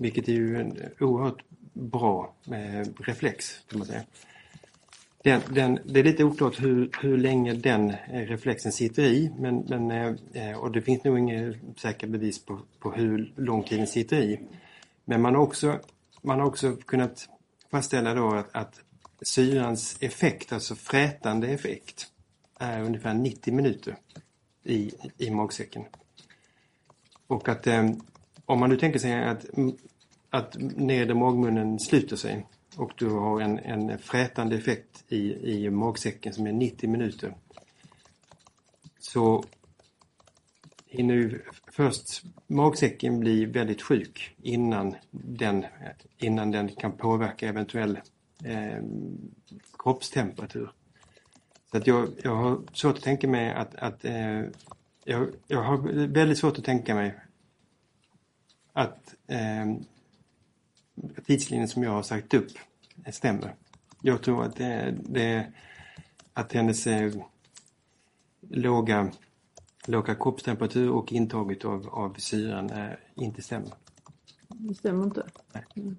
Vilket är ju en oerhört bra eh, reflex kan man säga. Den, den, det är lite oklart hur, hur länge den eh, reflexen sitter i men, men, eh, eh och det finns nog inga säkra bevis på, på hur lång tid den sitter i. Men man har också, man har också kunnat fastställa då att, att syrans effekt, alltså frätande effekt, är ungefär 90 minuter i, i magsäcken. Och att eh, om man nu tänker sig att, att nedre magmunnen sluter sig och du har en, en frätande effekt i, i magsäcken som är 90 minuter. Så hinner ju först magsäcken bli väldigt sjuk innan den, innan den kan påverka eventuell eh, kroppstemperatur. Så att jag, jag har svårt att tänka mig att, att eh, jag, jag har väldigt svårt att tänka mig att eh, tidslinjen som jag har sagt upp stämmer. Jag tror att det, det att hennes eh, låga, låga kroppstemperatur och intaget av, av syran eh, inte stämmer. Det stämmer inte? Nej. Mm.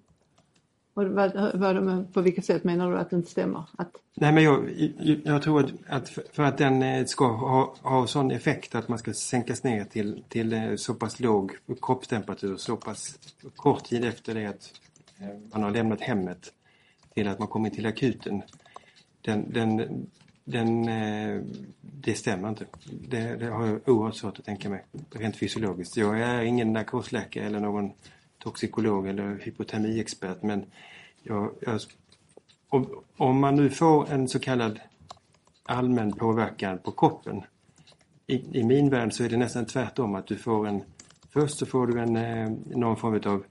Och vad, vad, på vilket sätt menar du att det inte stämmer? Att, Nej men jag, jag, tror att, att för- att den eh, ska ha, ha sån effekt att man ska sänkas ner till, till eh, så pass låg kroppstemperatur så pass kort tid efter det att eh, man har lämnat hemmet till att man kommer till akuten. Den, den, den, det stämmer inte. Det, det har jag oerhört svårt att tänka mig rent fysiologiskt. Jag är ingen narkosläkare eller någon toxikolog eller hypotermiexpert men jag, jag om, om man nu får en så kallad allmän påverkan på kroppen. I, I min värld så är det nästan tvärtom att du får en Först så får du en, eh, någon form av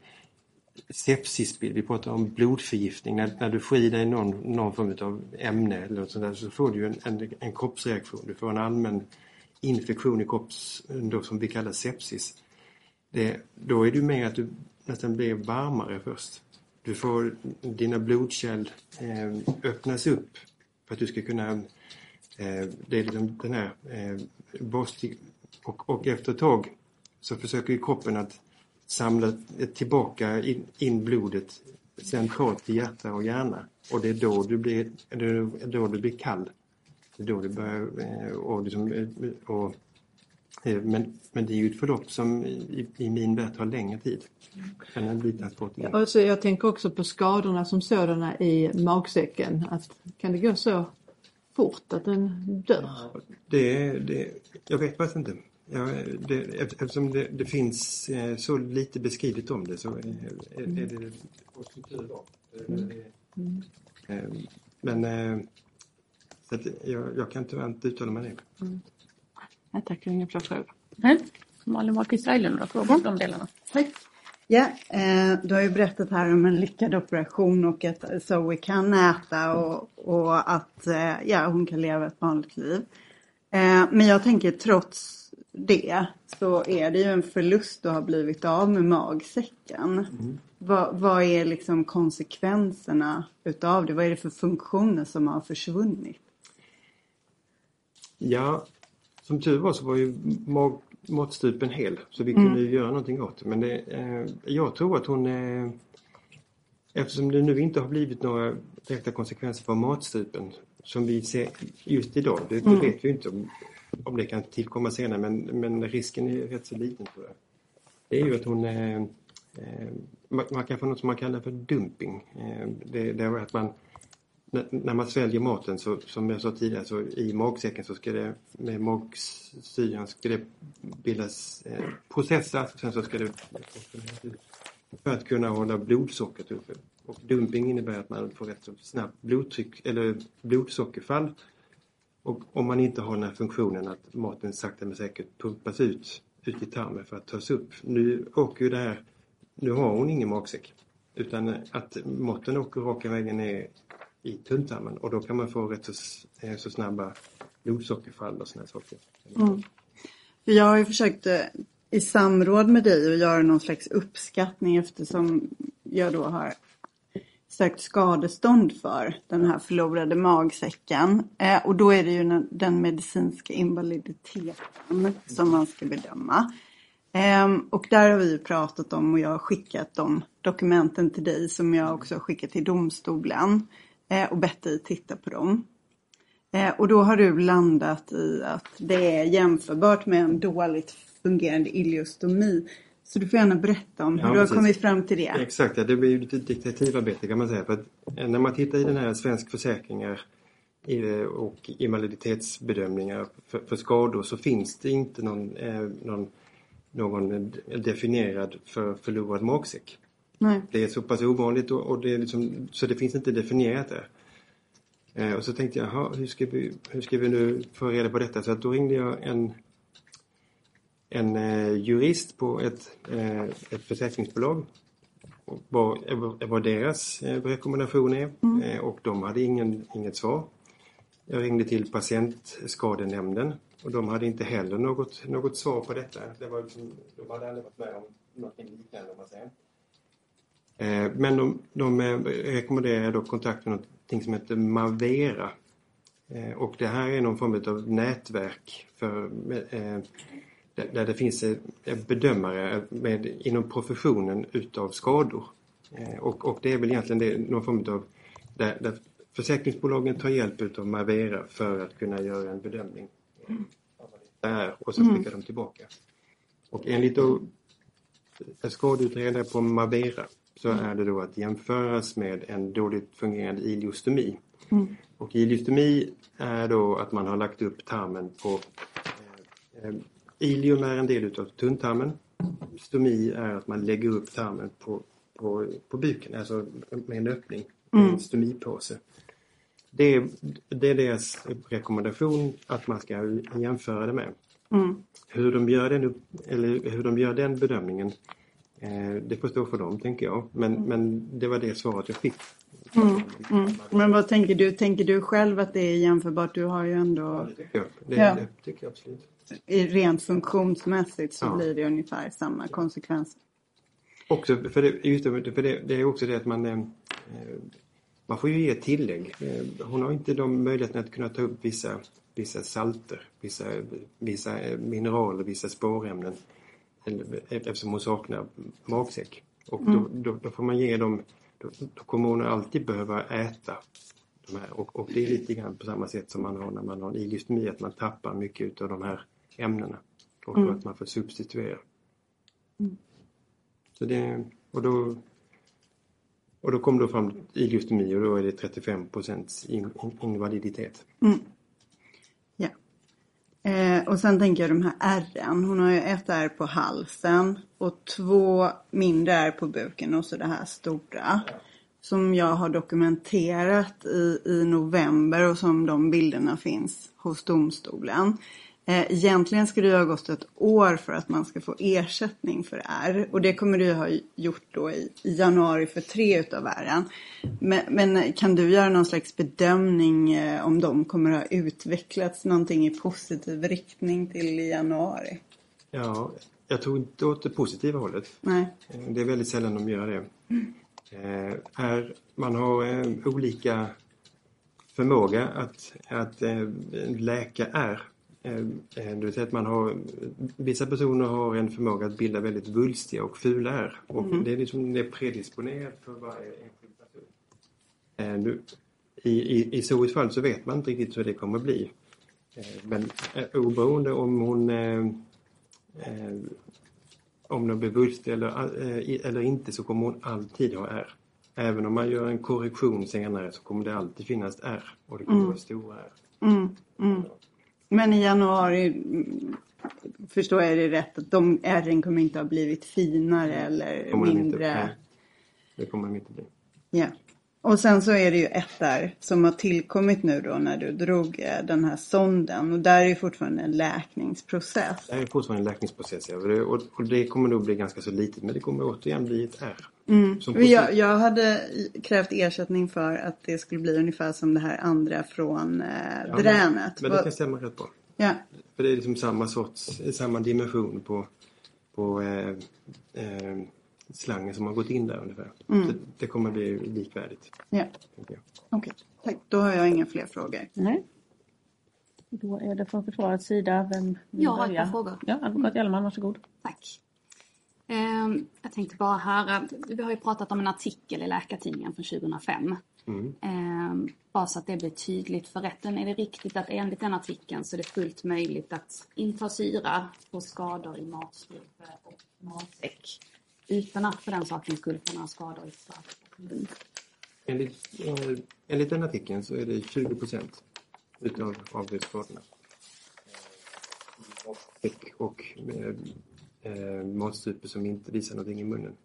sepsisbild. Vi pratar om blodförgiftning. När, när du får i dig någon, någon form av ämne eller något sånt där, så får du en, en, en kroppsreaktion. Du får en allmän infektion i kroppen som vi kallar sepsis. Det, då är det mer att du nästan blir varmare först. Du får dina blodkärl eh, öppnas upp för att du ska kunna eh, det är liksom den här eh, och, och efter ett tag så försöker kroppen att samla tillbaka in, in blodet centralt till hjärta och hjärna. Och det är då du blir, då du blir kall. Det är då du börjar eh, och liksom, eh, och, men, men det är ju ett förlopp som i, i min värld tar längre tid än en biltransport. in. och så jag tänker också på skadorna som sådana i magsäcken. Att, kan det gå så fort att den dör? Det, det, jag vet faktiskt inte. Ja, det, eftersom det, det finns eh, så lite beskrivet om det så är, är, är det Eh, Men eh, så att jag, jag kan tyvärr inte uttala mig det. Jag tackar, inga fler frågor. Nej. Malin Wahlqvist Eilund, några frågor på de delarna? Ja, eh, du har ju berättat här om en lyckad operation och att Zoe kan äta och, och att eh, ja, hon kan leva ett vanligt liv. Eh, men jag tänker trots det så är det ju en förlust att ha blivit av med magsäcken. Vad, vad är liksom konsekvenserna utav det? Vad är det för funktioner som har försvunnit? Ja, som tur var så var ju mag, måttstupen hel så vi kunde ju göra någonting åt det. Men det, eh, jag tror att hon, eh, eftersom det nu inte har blivit några direkta konsekvenser för matstupen som vi ser just idag, det, det vet vi inte om om det kan tillkomma senare men, men risken är rätt så liten tror jag. Det är ju att hon eh, eh, man man kan få något som man kallar för dumping. Eh, det, det är att man när- man sväljer maten så som jag sa tidigare så i magsäcken så ska det med magsyran ska det bildas eh, processas sen så ska det för att kunna hålla blodsockret uppe. Och dumping innebär att man får rätt så snabbt blodtryck eller blodsockerfall. Och om man inte har den här funktionen att maten sakta men säkert pumpas ut, ut i tarmen för att tas upp. Nu åker ju det här, nu har hon ingen magsäck. Utan att maten åker raka vägen ner i tunntarmen och då kan man få rätt så, eh, så snabba blodsockerfall och sådana saker. Mm. jag har ju försökt eh, i samråd med dig att göra någon slags uppskattning eftersom jag då har sökt skadestånd för den här förlorade magsäcken. Eh, och då är det ju den, medicinska invaliditeten som man ska bedöma. Ehm, och där har vi ju pratat om och jag har skickat de dokumenten till dig som jag också har skickat till domstolen och bett dig titta på dem. Eh, och då har du landat i att det är jämförbart med en dåligt fungerande iliostomi. Så du får gärna berätta om hur Ja, du har precis. kommit fram till det. Exakt, ja, det blir ju lite detektivarbete kan man säga. För eh, när man tittar i den här Svensk Försäkringar eh, och invaliditetsbedömningar för, för skador så finns det inte någon, eh, någon, någon eh, definierad för förlorad magsäck. Nej. Det är så pass ovanligt och, och det är liksom, så det finns inte definierat där. Eh, och så tänkte jag, hur ska, vi, hur ska vi nu få reda på detta? Så att då ringde jag en, en eh, jurist på ett, eh, ett försäkringsbolag. Och vad, vad deras eh, rekommendation är. Eh, och de hade ingen, inget svar. Jag ringde till patientskadenämnden och de hade inte heller något, något svar på detta. Det var liksom, de hade aldrig varit med om någonting liknande om man säger. Eh, men de, de eh, rekommenderar då kontakt med något som heter Mavera. Eh, och det här är någon form av nätverk för, där det finns bedömare med, inom professionen utav skador. Och, och det är väl egentligen det, någon form av där, där försäkringsbolagen tar hjälp utav Mavera för att kunna göra en bedömning av vad det är och så skickar de tillbaka. Och enligt då skadeutredare på Mavera så är det då att jämföras med en dåligt fungerande iliostomi. Och iliostomi är då att man har lagt upp tarmen på... Eh, eh, ilium är en del utav tunntarmen. Stomi är att man lägger upp tarmen på, på, på buken, alltså med en öppning, en stomipåse. Det är, det är deras rekommendation att man ska jämföra det med. Hur de gör den, eller hur de gör den bedömningen det får stå för dem tänker jag. Men, men det var det svaret jag fick. Men vad tänker du? Tänker du själv att det är jämförbart? Du har ju ändå Det tycker jag, det, Ja. det tycker jag absolut. rent funktionsmässigt så Ja. blir det ungefär samma konsekvenser. Också för det, just det, för det, det är också det att man eh, eh, man får ju ge tillägg. Eh, Hon har inte de möjligheterna att kunna ta upp vissa, vissa salter, vissa, vissa eh, mineraler, vissa spårämnen eftersom hon saknar magsäck. Och då, då, då får man ge dem, då, då kommer hon alltid behöva äta de här. Och, och det är lite grann på samma sätt som man har när man har en ileostomi, att man tappar mycket av de här ämnena. Och då att man får substituera. Så det, och då och då kom då fram ileostomi och då är det 35 procents in, in, invaliditet. Ja. Eh, och sen tänker jag de här ärren. Hon har ju ett ärr på halsen och två mindre ärr på buken och så det här stora. Som jag har dokumenterat i, i november och som de bilderna finns hos domstolen. Eh, egentligen ska det ju ha gått ett år för att man ska få ersättning för ärr. Och det kommer du ha gjort då i, januari för tre utav ärren. Men, men kan du göra någon slags bedömning eh, om de kommer ha utvecklats någonting i positiv riktning till januari? Ja, jag tror inte åt det positiva hållet. Nej. Eh, Det är väldigt sällan de gör det. Är, man har olika förmåga att, att läka är. Eh, eh, det vill säga att man har, vissa personer har en förmåga att bilda väldigt vulstiga och fula är. Och det är liksom det är predisponerat för varje enskild person. Eh, nu, i, i, I Zoes fall så vet man inte riktigt hur det kommer bli. Eh, Men oberoende om hon om de blir svulstig eller, eller inte så kommer hon alltid ha R. Även om man gör en korrektion senare så kommer det alltid finnas R och det kommer vara stora R. Mm, mm. Men i januari mm, förstår jag det rätt att de ärren kommer inte ha blivit finare eller Kommer de inte- mindre. nej. Det kommer de inte bli. Ja. Och sen så är det ju ett där som har tillkommit nu då när du drog eh, den här sonden och där är ju fortfarande en läkningsprocess. Det är fortfarande en läkningsprocess ja. och, det, och, och det kommer nog bli ganska så litet men det kommer återigen bli ett R. Mm. Jag, jag hade krävt ersättning för att det skulle bli ungefär som det här andra från eh, Ja, dränet. Men det kan stämma rätt bra. ja. För det är liksom samma sorts, samma dimension på, på eh, eh, slangen som har gått in där ungefär. Mm. Det kommer bli likvärdigt. ja. Jag. Okej, tack. Då har jag inga fler frågor. Nej. Då är det från försvarets sida. Vem vill Jag har ett börja? par frågor. Ja, advokat Hjelman, varsågod. Tack. Ehm, jag tänkte bara höra, vi har ju pratat om en artikel i Läkartidningen från 2005. Mm. Ehm, bara så att det blir tydligt för rätten. Är det riktigt att enligt den artikeln så är det fullt möjligt att inta syra på skador i matstrupe och magsäck utan att för den sakens skull få några skador i mun? Enligt, eh, enligt den artikeln så är det 20 procent utav avdödsskadorna. Och, och eh, eh, matstrupe som inte visar någonting i munnen.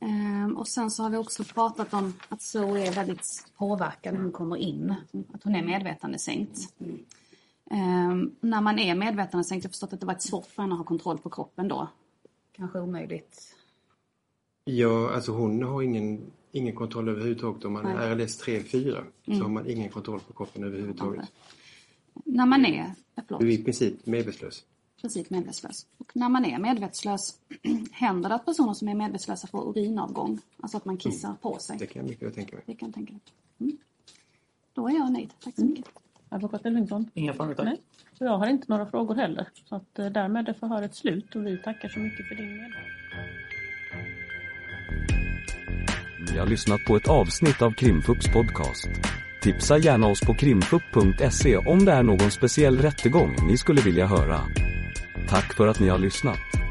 Ehm, och sen så har vi också pratat om att Zoe är väldigt påverkad när hon kommer in. Att hon är medvetandesänkt. Ehm, när man är medvetandesänkt, jag har förstått att det varit svårt för henne att ha kontroll på kroppen då. Kanske omöjligt. Ja, alltså hon har ingen, ingen kontroll överhuvudtaget. Om man Nej. är RLS 3-4 så har man ingen kontroll på kroppen överhuvudtaget. När man är, förlåt, Du är i princip medvetslös. precis medvetslös. Och när man är medvetslös, händer det att personer som är medvetslösa får urinavgång? Alltså att man kissar på sig? Det kan jag mycket väl tänka mig. Det kan jag tänka mig. Mm. Då är jag nöjd. Tack så mycket. Advokat Elvingsson? Inga frågor tack. Nej. Så jag har inte några frågor heller. Så att eh, därmed är förhöret slut och vi tackar så mycket för din medverkan. Ni har lyssnat på ett avsnitt av Krimfupps podcast. Tipsa gärna oss på krimfupp.se om det är någon speciell rättegång ni skulle vilja höra. Tack för att ni har lyssnat.